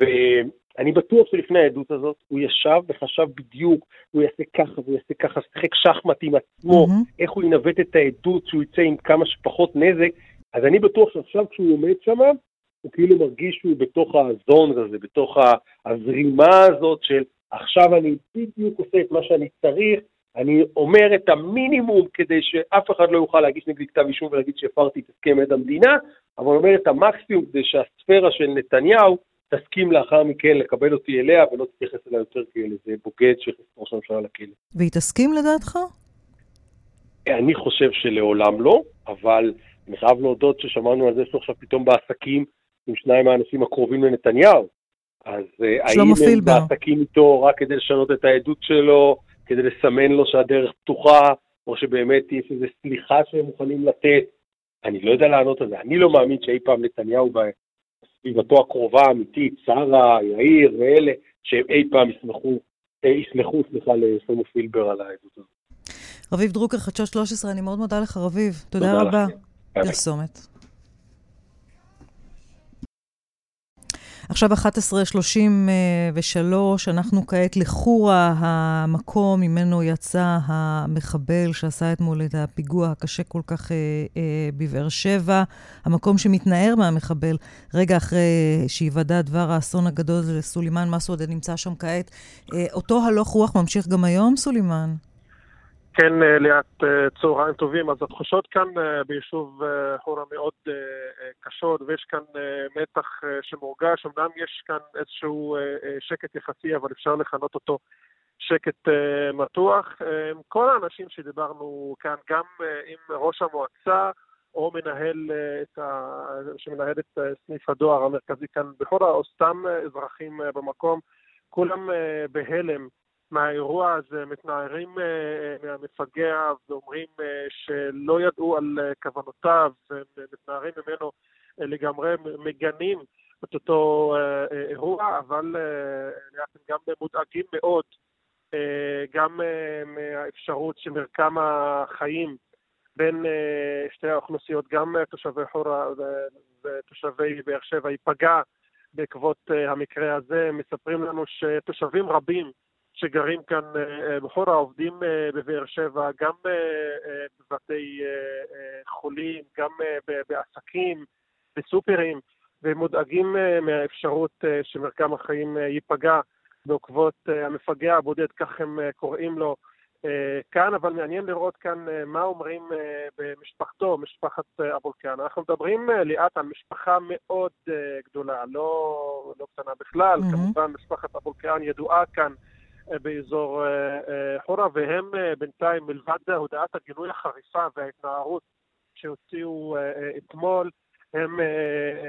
ואני בטוח שלפני העדות הזאת, הוא ישב וחשב בדיוק, הוא יעשה ככה והוא יעשה ככה, שיחק שחמט עם עצמו, אמ-המ. איך הוא ינווט את העדות, שהוא יצא עם כמה שפחות נזק. אז אני בטוח שעכשיו כשהוא עומד שם, הוא כאילו מרגיש שהוא בתוך הזון הזה, בתוך הזרימה הזאת של עכשיו אני בדיוק עושה את מה שאני צריך, אני אומר את המינימום כדי שאף אחד לא יוכל להגיש נגדי כתב אישום ולהגיד שהפרתי את הסכם עד המדינה, אבל אומר את המקסימום כדי שהספירה של נתניהו תסכים לאחר מכן לקבל אותי אליה ולא תתייחס אליה יותר כאל איזה בוגד שהכניס ראש הממשלה לכלא. והיא תסכים לדעתך? אני חושב שלעולם לא, אבל אני חייב להודות ששמענו על זה שעכשיו פתאום בעסקים עם שניים מהאנשים הקרובים לנתניהו. אז אה, האם הם בעסקים איתו רק כדי לשנות את העדות שלו, כדי לסמן לו שהדרך פתוחה, או שבאמת יש איזו סליחה שהם מוכנים לתת? אני לא יודע לענות על זה. אני לא מאמין שאי פעם נתניהו בסביבתו הקרובה, האמיתית, שרה, יאיר ואלה, שהם אי פעם יסמכו, אה, יסמכו, סליחה, לשלמה פילבר על העדות הזאת. רביב דרוקר, חדשות 13, אני מאוד מודה לך, רביב. תודה, תודה רבה. פרסומת. עכשיו 11:33, אנחנו כעת לחורה, המקום ממנו יצא המחבל שעשה אתמול את הפיגוע הקשה כל כך אה, אה, בבאר שבע, המקום שמתנער מהמחבל רגע אחרי שיוודע דבר האסון הגדול לסולימאן מסעודה נמצא שם כעת. אה, אותו הלוך רוח ממשיך גם היום, סולימאן? כן, אה, ליאת, אה, צהריים טובים. אז התחושות כאן אה, ביישוב חורה מאוד קשות, ויש כאן מתח שמורגש. אמנם יש כאן איזשהו שקט יחסי, אבל אפשר לכנות אותו שקט מתוח. כל האנשים שדיברנו כאן, גם עם ראש המועצה, או מנהל את ה... שמנהל את סניף הדואר המרכזי כאן בחורה, או סתם אזרחים במקום, כולם בהלם. מהאירוע הזה, מתנערים אה, אה, מהמפגע ואומרים אה, שלא ידעו על כוונותיו, ומתנערים ממנו לגמרי, מגנים את אותו אירוע, אבל הם גם מודאגים מאוד גם מהאפשרות שמרקם החיים בין שתי האוכלוסיות, גם תושבי חורה ותושבי באר שבע, ייפגע בעקבות המקרה הזה. מספרים לנו שתושבים רבים שגרים כאן אה, בחורה, עובדים אה, בבאר שבע, גם אה, בבתי חולים, גם בעסקים, בסופרים, ומודאגים מהאפשרות שמרקם החיים ייפגע בעקבות המפגע הבודד, כך הם קוראים לו, כאן, אבל מעניין לראות כאן מה אומרים במשפחתו, משפחת אבולקיאן. אנחנו מדברים ליאת על משפחה מאוד גדולה, לא, לא קטנה בכלל, mm-hmm. כמובן משפחת אבולקיאן ידועה כאן באזור אה, אה, חורה, והם אה, בינתיים, מלבד הודעת הגינוי החריפה וההתנערות שהוציאו אתמול, הם,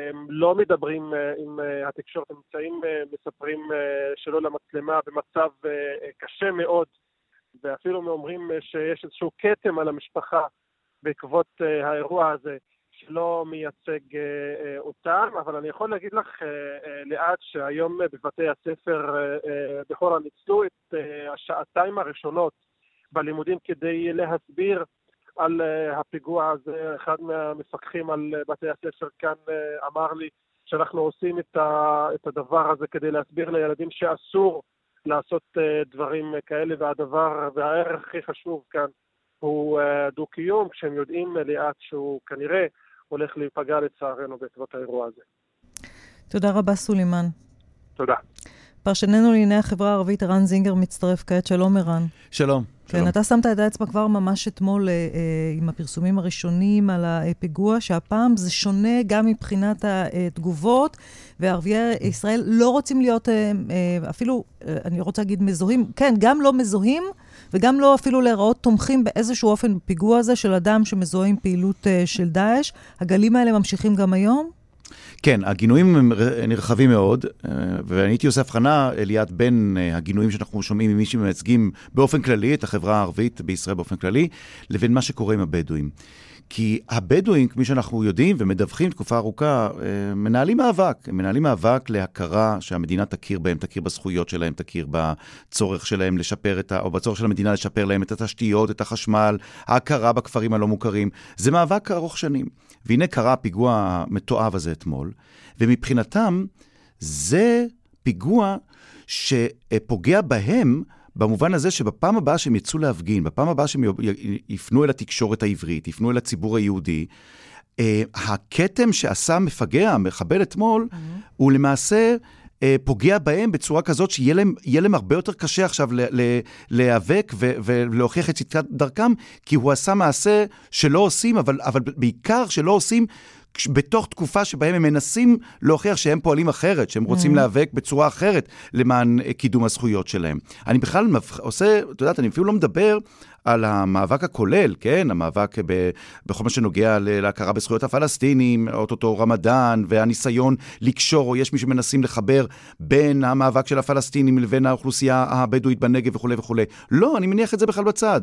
הם לא מדברים עם התקשורת, הם נמצאים, מספרים שלא למצלמה במצב קשה מאוד, ואפילו אומרים שיש איזשהו כתם על המשפחה בעקבות האירוע הזה. שלא מייצג אה, אותם, אבל אני יכול להגיד לך לאט שהיום בבתי הספר בחורה ניצלו את השעתיים הראשונות בלימודים כדי להסביר על הפיגוע הזה. אחד מהמפקחים על בתי הספר כאן אמר לי שאנחנו עושים את הדבר הזה כדי להסביר לילדים שאסור לעשות דברים כאלה, והדבר והערך הכי חשוב כאן הוא דו-קיום, כשהם יודעים לאט שהוא כנראה הולך להיפגע לצערנו בעקבות האירוע הזה. תודה רבה, סולימאן. תודה. פרשננו לענייני החברה הערבית, ערן זינגר, מצטרף כעת. שלום, ערן. שלום. כן, שלום. אתה שמת את האצבע כבר ממש אתמול אה, אה, עם הפרסומים הראשונים על הפיגוע, שהפעם זה שונה גם מבחינת התגובות, וערביי ישראל לא רוצים להיות אה, אה, אפילו, אה, אני רוצה להגיד מזוהים, כן, גם לא מזוהים, וגם לא אפילו להיראות תומכים באיזשהו אופן בפיגוע הזה של אדם שמזוהה עם פעילות אה, של דאעש. הגלים האלה ממשיכים גם היום? כן, הגינויים הם נרחבים מאוד, אה, ואני הייתי עושה הבחנה, אליעד, בין אה, הגינויים שאנחנו שומעים ממי שמייצגים באופן כללי, את החברה הערבית בישראל באופן כללי, לבין מה שקורה עם הבדואים. כי הבדואים, כפי שאנחנו יודעים ומדווחים תקופה ארוכה, אה, מנהלים מאבק. הם מנהלים מאבק להכרה שהמדינה תכיר בהם, תכיר בזכויות שלהם, תכיר בצורך שלהם לשפר את ה... או בצורך של המדינה לשפר להם את התשתיות, את החשמל, ההכרה בכפרים הלא מוכרים. זה מאבק ארוך שנים. והנה קרה הפיגוע המתועב הזה אתמול, ומבחינתם זה פיגוע שפוגע בהם במובן הזה שבפעם הבאה שהם יצאו להפגין, בפעם הבאה שהם יפנו אל התקשורת העברית, יפנו אל הציבור היהודי, אה, הכתם שעשה מפגע, המחבל אתמול, mm-hmm. הוא למעשה... אה, פוגע בהם בצורה כזאת שיהיה להם, להם הרבה יותר קשה עכשיו להיאבק ולהוכיח את צדקת דרכם, כי הוא עשה מעשה שלא עושים, אבל, אבל בעיקר שלא עושים בתוך תקופה שבהם הם מנסים להוכיח שהם פועלים אחרת, שהם רוצים mm. להיאבק בצורה אחרת למען אה, קידום הזכויות שלהם. אני בכלל עושה, את יודעת, אני אפילו לא מדבר על המאבק הכולל, כן? המאבק ב, בכל מה שנוגע להכרה בזכויות הפלסטינים, אוטוטו רמדאן, והניסיון לקשור, או יש מי שמנסים לחבר בין המאבק של הפלסטינים לבין האוכלוסייה הבדואית בנגב וכולי וכולי. לא, אני מניח את זה בכלל בצד.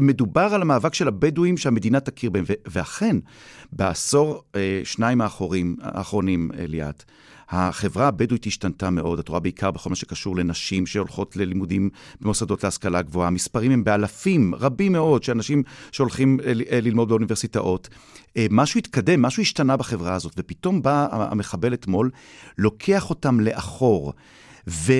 מדובר על המאבק של הבדואים שהמדינה תכיר בהם, ואכן, בעשור, אה, שניים האחורים, האחרונים, ליאת, החברה הבדואית השתנתה מאוד, את רואה בעיקר בכל מה שקשור לנשים שהולכות ללימודים במוסדות להשכלה גבוהה. המספרים הם באלפים, רבים מאוד, של אנשים שהולכים אה, אה, ללמוד באוניברסיטאות. אה, משהו התקדם, משהו השתנה בחברה הזאת, ופתאום בא המחבל אתמול, לוקח אותם לאחור. ו...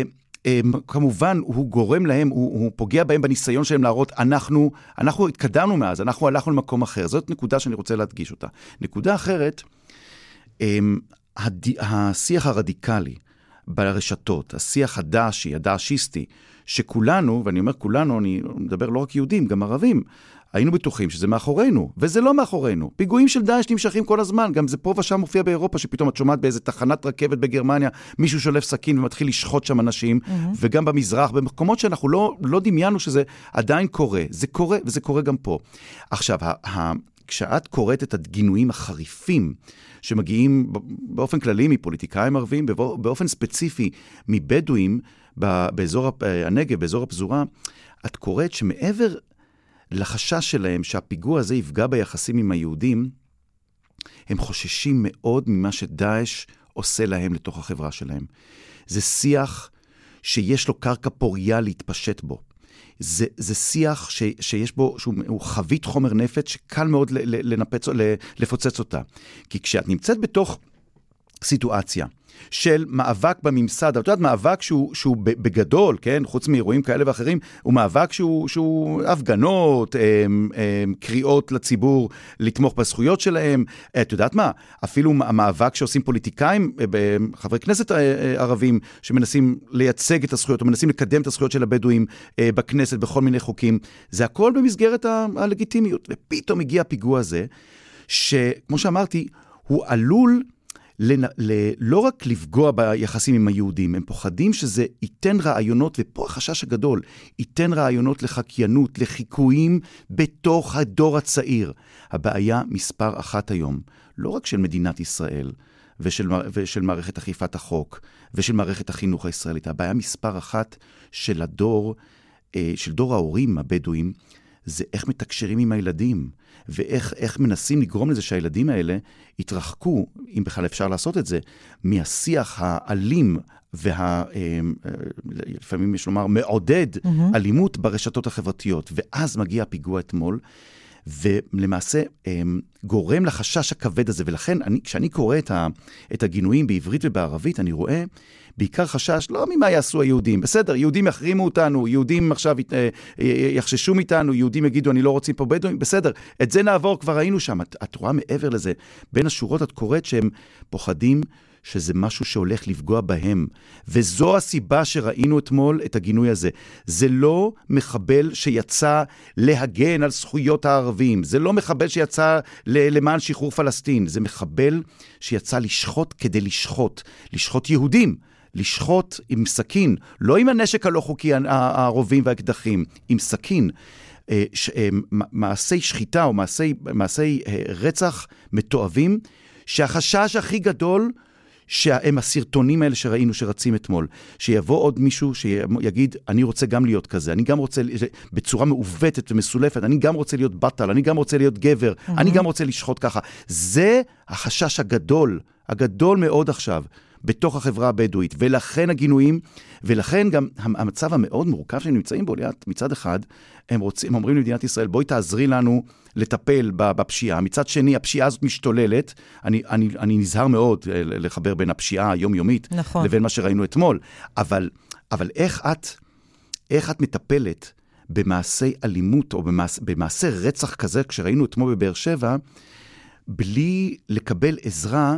כמובן, הוא גורם להם, הוא, הוא פוגע בהם בניסיון שלהם להראות, אנחנו, אנחנו התקדמנו מאז, אנחנו הלכנו למקום אחר. זאת נקודה שאני רוצה להדגיש אותה. נקודה אחרת, הד... השיח הרדיקלי ברשתות, השיח הדאעשי, הדאעשיסטי, שכולנו, ואני אומר כולנו, אני מדבר לא רק יהודים, גם ערבים, היינו בטוחים שזה מאחורינו, וזה לא מאחורינו. פיגועים של דאעש נמשכים כל הזמן, גם זה פה ושם מופיע באירופה, שפתאום את שומעת באיזה תחנת רכבת בגרמניה, מישהו שולף סכין ומתחיל לשחוט שם אנשים, mm-hmm. וגם במזרח, במקומות שאנחנו לא, לא דמיינו שזה עדיין קורה. זה קורה, וזה קורה גם פה. עכשיו, כשאת קוראת את הגינויים החריפים שמגיעים באופן כללי מפוליטיקאים ערבים, באופן ספציפי מבדואים באזור הנגב, באזור הפזורה, את קוראת שמעבר לחשש שלהם שהפיגוע הזה יפגע ביחסים עם היהודים, הם חוששים מאוד ממה שדאעש עושה להם לתוך החברה שלהם. זה שיח שיש לו קרקע פוריה להתפשט בו. זה, זה שיח ש, שיש בו, שהוא חבית חומר נפץ שקל מאוד לנפץ, לפוצץ אותה. כי כשאת נמצאת בתוך סיטואציה של מאבק בממסד, את יודעת, מאבק שהוא, שהוא בגדול, כן, חוץ מאירועים כאלה ואחרים, הוא מאבק שהוא, שהוא הפגנות, הם, אמ, הם, אמ, קריאות לציבור לתמוך בזכויות שלהם, את יודעת מה, אפילו המאבק שעושים פוליטיקאים, אה, חברי כנסת אה, אה, ערבים, שמנסים לייצג את הזכויות, או מנסים לקדם את הזכויות של הבדואים בכנסת בכל מיני חוקים, זה הכל במסגרת הלגיטימיות. ופתאום הגיע הפיגוע הזה, שכמו שאמרתי, הוא עלול... לנ... ל... לא רק לפגוע ביחסים עם היהודים, הם פוחדים שזה ייתן רעיונות, ופה החשש הגדול, ייתן רעיונות לחקיינות, לחיקויים בתוך הדור הצעיר. הבעיה מספר אחת היום, לא רק של מדינת ישראל, ושל, ושל מערכת אכיפת החוק, ושל מערכת החינוך הישראלית, הבעיה מספר אחת של הדור, אה, של דור ההורים הבדואים, זה איך מתקשרים עם הילדים, ואיך מנסים לגרום לזה שהילדים האלה יתרחקו, אם בכלל אפשר לעשות את זה, מהשיח האלים וה... אה, לפעמים יש לומר, מעודד mm-hmm. אלימות ברשתות החברתיות. ואז מגיע הפיגוע אתמול, ולמעשה אמ, גורם לחשש הכבד הזה. ולכן, אני, כשאני קורא את, ה, את הגינויים בעברית ובערבית, אני רואה בעיקר חשש לא ממה יעשו היהודים. בסדר, יהודים יחרימו אותנו, יהודים עכשיו אה, יחששו מאיתנו, יהודים יגידו, אני לא רוצים פה בדואים, בסדר, את זה נעבור, כבר היינו שם. את, את רואה מעבר לזה, בין השורות את קוראת שהם פוחדים שזה משהו שהולך לפגוע בהם. וזו הסיבה שראינו אתמול את הגינוי הזה. זה לא מחבל שיצא להגן על זכויות הערבים, זה לא מחבל שיצא למען שחרור פלסטין, זה מחבל שיצא לשחוט כדי לשחוט, לשחוט יהודים. לשחוט עם סכין, לא עם הנשק הלא חוקי, הרובים והאקדחים, עם סכין. אה, אה, מעשי שחיטה או מעשי, מעשי אה, רצח מתועבים, שהחשש הכי גדול שהם הסרטונים האלה שראינו שרצים אתמול. שיבוא עוד מישהו שיגיד, אני רוצה גם להיות כזה, אני גם רוצה, בצורה מעוותת ומסולפת, אני גם רוצה להיות בטל, אני גם רוצה להיות גבר, mm-hmm. אני גם רוצה לשחוט ככה. זה החשש הגדול, הגדול מאוד עכשיו. בתוך החברה הבדואית, ולכן הגינויים, ולכן גם המצב המאוד מורכב שהם נמצאים בו, ליאת, מצד אחד, הם, רוצים, הם אומרים למדינת ישראל, בואי תעזרי לנו לטפל בפשיעה. מצד שני, הפשיעה הזאת משתוללת. אני, אני, אני נזהר מאוד אה, לחבר בין הפשיעה היומיומית נכון. לבין מה שראינו אתמול. אבל, אבל איך את, איך את מטפלת במעשי אלימות או במעש, במעשה רצח כזה, כשראינו אתמול בבאר שבע, בלי לקבל עזרה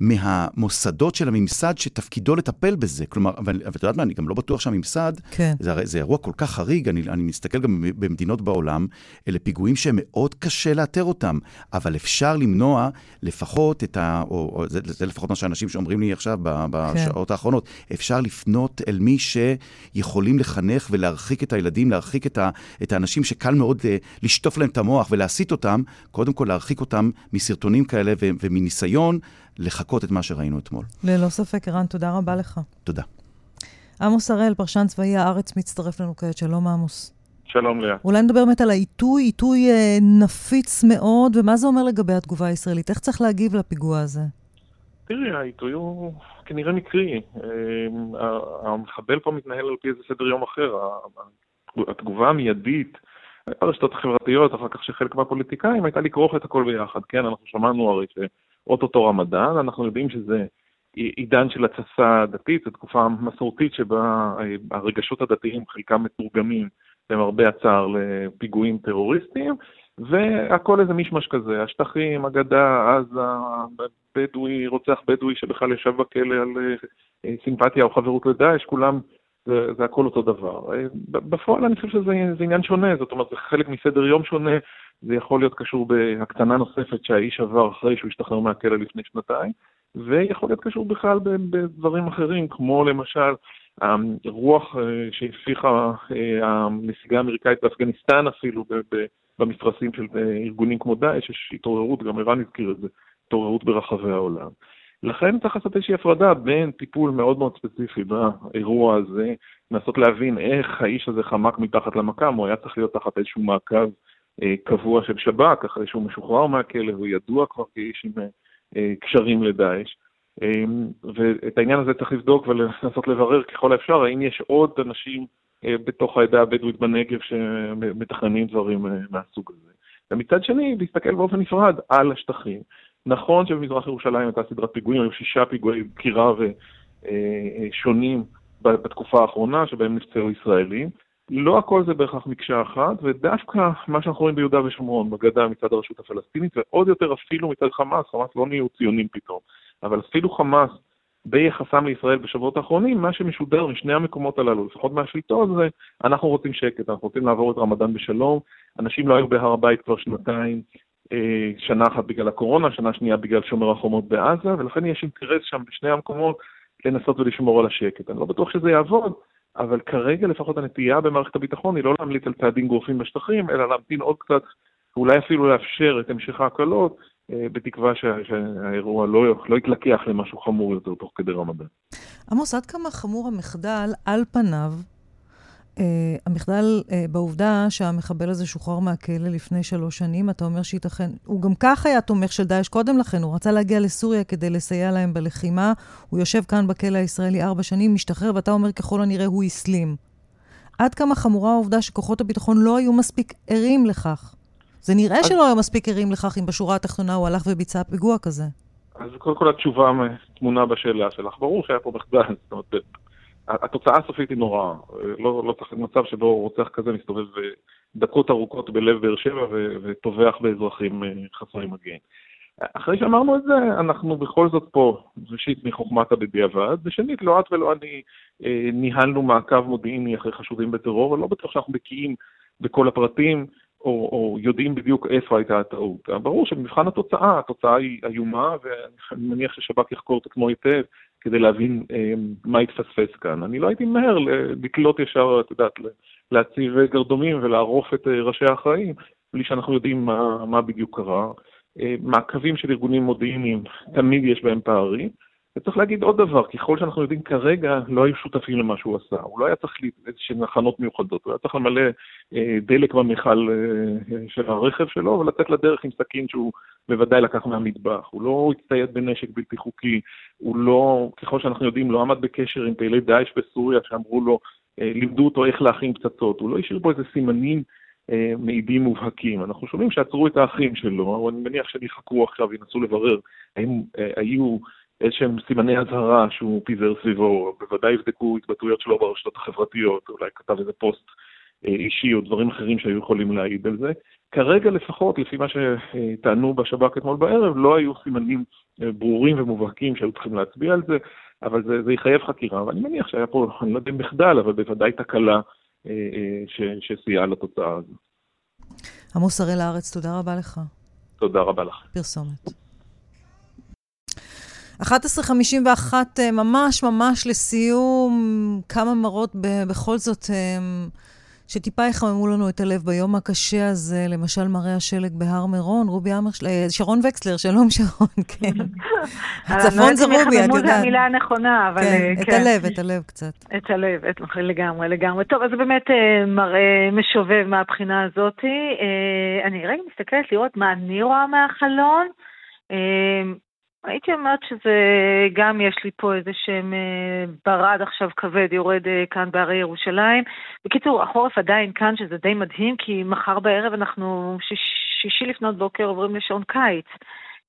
מהמוסדות של הממסד שתפקידו לטפל בזה. כלומר, ואת יודעת מה, אני גם לא בטוח שהממסד, כן. זה, זה אירוע כל כך חריג, אני, אני מסתכל גם במדינות בעולם, אלה פיגועים שמאוד קשה לאתר אותם, אבל אפשר למנוע לפחות את ה... או, או זה, זה לפחות מה שאנשים שאומרים לי עכשיו בשעות כן. האחרונות, אפשר לפנות אל מי שיכולים לחנך ולהרחיק את הילדים, להרחיק את, ה, את האנשים שקל מאוד uh, לשטוף להם את המוח ולהסיט אותם, קודם כל להרחיק אותם מסרטונים כאלה ו, ומניסיון. לחקות את מה שראינו אתמול. ללא ספק, ערן, תודה רבה לך. תודה. עמוס הראל, פרשן צבאי הארץ, מצטרף לנו כעת. שלום, עמוס. שלום, לאה. אולי נדבר באמת על העיתוי, עיתוי אה, נפיץ מאוד, ומה זה אומר לגבי התגובה הישראלית? איך צריך להגיב לפיגוע הזה? תראי, העיתוי הוא כנראה מקרי. אה, המחבל פה מתנהל על פי איזה סדר יום אחר. התגובה המיידית, ברשתות החברתיות, אחר כך שחלק מהפוליטיקאים, הייתה לכרוך את הכל ביחד. כן, אנחנו שמענו הרי ש... אוטוטו רמדאן, אנחנו יודעים שזה עידן של התססה דתית, זו תקופה מסורתית שבה אה, הרגשות הדתיים חלקם מתורגמים למרבה הצער לפיגועים טרוריסטיים, והכל איזה מישמש כזה, השטחים, הגדה, עזה, בדואי, רוצח בדואי שבכלל ישב בכלא על אה, סימפתיה או חברות לדאעש, כולם, זה, זה הכל אותו דבר. אה, בפועל אני חושב שזה עניין שונה, זאת אומרת, זה חלק מסדר יום שונה, זה יכול להיות קשור בהקצנה נוספת שהאיש עבר אחרי שהוא השתחרר מהכלא לפני שנתיים, ויכול להיות קשור בכלל בדברים אחרים, כמו למשל הרוח אה, שהפיחה אה, הנסיגה האמריקאית באפגניסטן אפילו במפרשים של אה, ארגונים כמו דאעש, יש התעוררות, גם ערן הזכיר את זה, התעוררות ברחבי העולם. לכן צריך לעשות איזושהי הפרדה בין טיפול מאוד מאוד ספציפי באירוע הזה, לנסות להבין איך האיש הזה חמק מתחת למקם, הוא היה צריך להיות תחת איזשהו מעקב קבוע של שב"כ, אחרי שהוא משוחרר מהכלא, הוא ידוע כבר כאיש עם אה, קשרים לדאעש. אה, ואת העניין הזה צריך לבדוק ולנסות לברר ככל האפשר, האם יש עוד אנשים בתוך העדה הבדואית בנגב שמתכננים דברים מהסוג הזה. ומצד שני, להסתכל באופן נפרד על השטחים. נכון שבמזרח ירושלים הייתה סדרת פיגועים, היו שישה פיגועי דקירה ושונים בתקופה האחרונה, שבהם נפצעו ישראלים. לא הכל זה בהכרח מקשה אחת, ודווקא מה שאנחנו רואים ביהודה ושומרון, בגדה מצד הרשות הפלסטינית, ועוד יותר אפילו מצד חמאס, חמאס לא נהיו ציונים פתאום, אבל אפילו חמאס ביחסם לישראל בשבועות האחרונים, מה שמשודר משני המקומות הללו, לפחות מהשליטות, זה אנחנו רוצים שקט, אנחנו רוצים לעבור את רמדאן בשלום, אנשים לא היו בהר הבית כבר שנתיים, אה, שנה אחת בגלל הקורונה, שנה שנייה בגלל שומר החומות בעזה, ולכן יש אינטרס שם בשני המקומות לנסות ולשמור על השקט. אני לא בטוח שזה יעבוד, אבל כרגע לפחות הנטייה במערכת הביטחון היא לא להמליץ על צעדים גורפים בשטחים, אלא להמתין עוד קצת, אולי אפילו לאפשר את המשך ההקלות, אה, בתקווה שהאירוע לא, לא יתלקח למשהו חמור יותר תוך כדי רמדאן. עמוס, עד כמה חמור המחדל על פניו המחדל אה, בעובדה שהמחבל הזה שוחרר מהכלא לפני שלוש שנים, אתה אומר שייתכן, הוא גם כך היה תומך של דאעש קודם לכן, הוא רצה להגיע לסוריה כדי לסייע להם בלחימה, הוא יושב כאן בכלא הישראלי ארבע שנים, משתחרר, ואתה אומר ככל הנראה הוא הסלים. עד כמה חמורה העובדה שכוחות הביטחון לא היו מספיק ערים לכך? זה נראה אז... שלא היו מספיק ערים לכך אם בשורה התחתונה הוא הלך וביצע פיגוע כזה. אז קודם כל התשובה טמונה בשאלה שלך. ברור שהיה פה מחדל, זאת אומרת, התוצאה הסופית היא נוראה. לא, לא צריך מצב שבו רוצח כזה מסתובב דקות ארוכות בלב באר שבע וטובח באזרחים אה, חסרי מגן. אחרי שאמרנו את זה, אנחנו בכל זאת פה, ראשית מחוכמת הבדיעבד, ושנית, לא את ולא אני אה, ניהלנו מעקב מודיעיני אחרי חשודים בטרור, ולא בטוח שאנחנו בקיאים בכל הפרטים, או, או יודעים בדיוק איפה הייתה הטעות. ברור שבמבחן התוצאה, התוצאה היא איומה, ואני מניח ששב"כ יחקור את עצמו היטב כדי להבין אה, מה התפספס כאן. אני לא הייתי מהר לקלוט ישר, את יודעת, להציב גרדומים ולערוף את אה, ראשי האחראים, בלי שאנחנו יודעים מה, מה בדיוק קרה. אה, מעקבים של ארגונים מודיעיניים, תמיד יש בהם פערים. וצריך להגיד עוד דבר, ככל שאנחנו יודעים כרגע, לא היו שותפים למה שהוא עשה. הוא לא היה צריך איזשהן הכנות מיוחדות, הוא היה צריך למלא אה, דלק במכל אה, של הרכב שלו ולצאת לדרך עם סכין שהוא בוודאי לקח מהמטבח. הוא לא הצטייד בנשק בלתי חוקי, הוא לא, ככל שאנחנו יודעים, לא עמד בקשר עם פעילי דאעש בסוריה שאמרו לו, אה, לימדו אותו איך להכין פצצות. הוא לא השאיר בו איזה סימנים אה, מעידים מובהקים. אנחנו שומעים שעצרו את האחים שלו, אני מניח שהם יחקרו עכשיו, ינסו לברר האם אה, היו... איזשהם סימני אזהרה שהוא פיזר סביבו, בוודאי יבדקו התבטאויות שלו ברשתות החברתיות, אולי כתב איזה פוסט אה, אישי או דברים אחרים שהיו יכולים להעיד על זה. כרגע לפחות, לפי מה שטענו בשב"כ אתמול בערב, לא היו סימנים אה, ברורים ומובהקים שהיו צריכים להצביע על זה, אבל זה, זה יחייב חקירה, ואני מניח שהיה פה, אני לא יודע אם מחדל, אבל בוודאי תקלה אה, שסייעה לתוצאה הזו. עמוס הראל הארץ, תודה רבה לך. תודה רבה לך. פרסומת. 11.51, אה, ממש ממש לסיום, כמה מראות בכל זאת אה, שטיפה יחממו לנו את הלב ביום הקשה הזה, למשל מראה השלג בהר מירון, רובי אמרשל... אה, שרון וקסלר, שלום [laughs] שרון, כן. [laughs] הצפון זה רובי, את יודעת. זו המילה הנכונה, אבל כן. את כן. הלב, את הלב קצת. את הלב, את, לגמרי, לגמרי. טוב, אז זה באמת מראה משובב מהבחינה הזאת. אני רגע מסתכלת לראות מה אני רואה מהחלון. הייתי אומרת שזה גם יש לי פה איזה שהם אה, ברד עכשיו כבד יורד אה, כאן בהרי ירושלים. בקיצור, החורף עדיין כאן, שזה די מדהים, כי מחר בערב אנחנו שיש, שישי לפנות בוקר עוברים לשעון קיץ.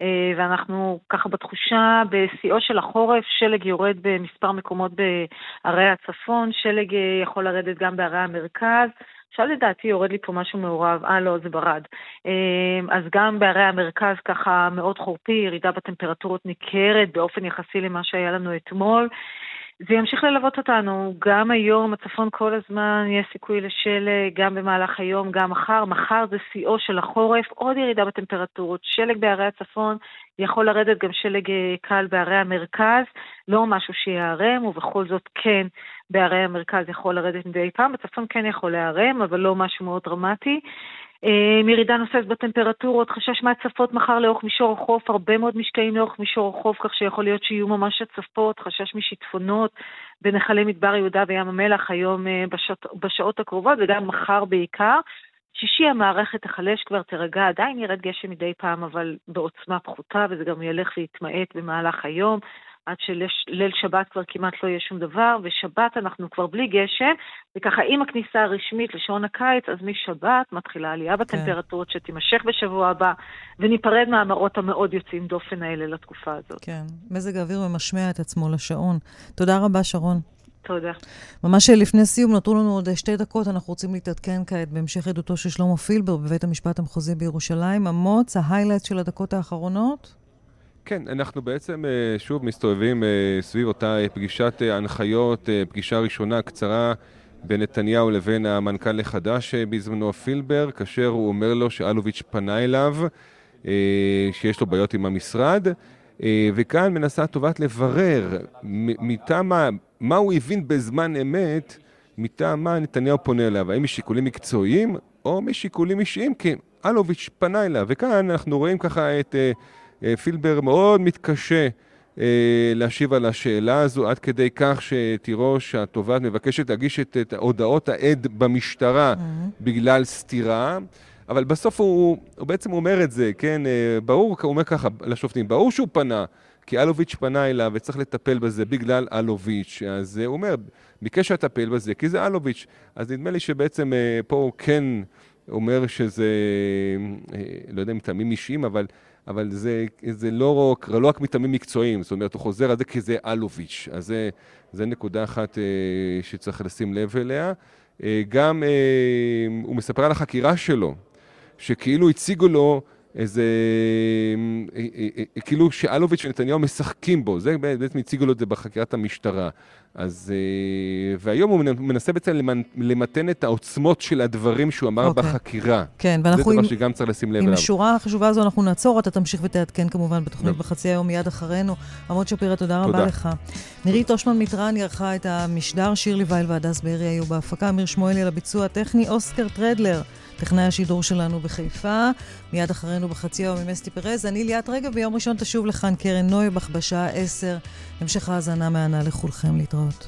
אה, ואנחנו ככה בתחושה, בשיאו של החורף, שלג יורד במספר מקומות בערי הצפון, שלג יכול לרדת גם בערי המרכז. עכשיו לדעתי יורד לי פה משהו מעורב, אה לא, זה ברד. אמ, אז גם בערי המרכז ככה מאוד חורפי, ירידה בטמפרטורות ניכרת באופן יחסי למה שהיה לנו אתמול. זה ימשיך ללוות אותנו. גם היום, הצפון כל הזמן, יש סיכוי לשלג, גם במהלך היום, גם מחר. מחר זה שיאו של החורף, עוד ירידה בטמפרטורות. שלג בערי הצפון, יכול לרדת גם שלג אה, קל בערי המרכז. לא משהו שיערם, ובכל זאת כן, בערי המרכז יכול לרדת מדי פעם. בצפון כן יכול להיערם, אבל לא משהו מאוד דרמטי. אה, ירידה נוספת בטמפרטורות, חשש מהצפות מחר לאורך מישור החוף, הרבה מאוד משקעים לאורך מישור החוף, כך שיכול להיות שיהיו ממש הצפות, חשש משיטפונות בנחלי מדבר יהודה וים המלח היום אה, בשעות, בשעות הקרובות, וגם מחר בעיקר. שישי המערכת תחלש כבר, תירגע, עדיין ירד גשם מדי פעם, אבל בעוצמה פחותה, וזה גם ילך ויתמעט במהלך היום. עד שליל שבת כבר כמעט לא יהיה שום דבר, ושבת אנחנו כבר בלי גשם, וככה עם הכניסה הרשמית לשעון הקיץ, אז משבת מתחילה עלייה כן. בטמפרטורות כן. שתימשך בשבוע הבא, וניפרד מהמראות המאוד יוצאים דופן האלה לתקופה הזאת. כן, מזג האוויר ממשמע את עצמו לשעון. תודה רבה, שרון. תודה. ממש לפני סיום, נותרו לנו עוד שתי דקות, אנחנו רוצים להתעדכן כעת בהמשך עדותו של שלמה פילבר בבית המשפט המחוזי בירושלים. אמוץ, ההיילייט של הדקות האחרונות? כן, אנחנו בעצם אה, שוב מסתובבים אה, סביב אותה אה, פגישת הנחיות, פגישה ראשונה קצרה בין נתניהו לבין המנכ"ל החדש בזמנו פילבר, כאשר הוא אומר לו שאלוביץ' פנה אליו, שיש לו בעיות עם המשרד, וכאן מנסה טובת לברר מטעם מה הוא הבין בזמן אמת, מטעם מה נתניהו פונה אליו, האם משיקולים מקצועיים או משיקולים אישיים, כי אלוביץ' פנה אליו, וכאן אנחנו רואים ככה את... פילבר מאוד מתקשה אה, להשיב על השאלה הזו, עד כדי כך שתירוש התובעת מבקשת להגיש את, את הודעות העד במשטרה mm-hmm. בגלל סתירה. אבל בסוף הוא, הוא בעצם אומר את זה, כן? אה, ברור, הוא אומר ככה לשופטים, ברור שהוא פנה, כי אלוביץ' פנה אליו וצריך לטפל בזה בגלל אלוביץ'. אז הוא אומר, ביקש לטפל בזה, כי זה אלוביץ'. אז נדמה לי שבעצם פה הוא כן אומר שזה, לא יודע אם טעמים אישיים, אבל... אבל זה, זה לא, לא רק מטעמים מקצועיים, זאת אומרת, הוא חוזר על זה כי זה אלוביץ', אז זה, זה נקודה אחת אה, שצריך לשים לב אליה. אה, גם אה, הוא מספר על החקירה שלו, שכאילו הציגו לו איזה, אה, אה, אה, כאילו שאלוביץ' ונתניהו משחקים בו, זה בעצם הציגו לו את זה בחקירת המשטרה. אז, והיום הוא מנסה בעצם למתן את העוצמות של הדברים שהוא אמר okay. אוקיי. בחקירה. כן, ואנחנו... זה דבר עם, שגם צריך לשים לב אליו. עם השורה החשובה הזו אנחנו נעצור, אתה תמשיך ותעדכן כמובן בתוכנית בחצי היום מיד אחרינו. עמוד שפירא, תודה, תודה רבה לך. נירית אושמן מיטרני ערכה את המשדר, שירלי וייל והדס בארי היו בהפקה, אמיר שמואלי על הביצוע הטכני, אוסקר טרדלר. טכנאי השידור שלנו בחיפה. מיד אחרינו בחצי היום עם אסתי פרז. אני ליאת רגב, ביום ראשון תשוב לכאן קרן נויבך בשעה 10. המשך ההאזנה מהנה לכולכם להתראות.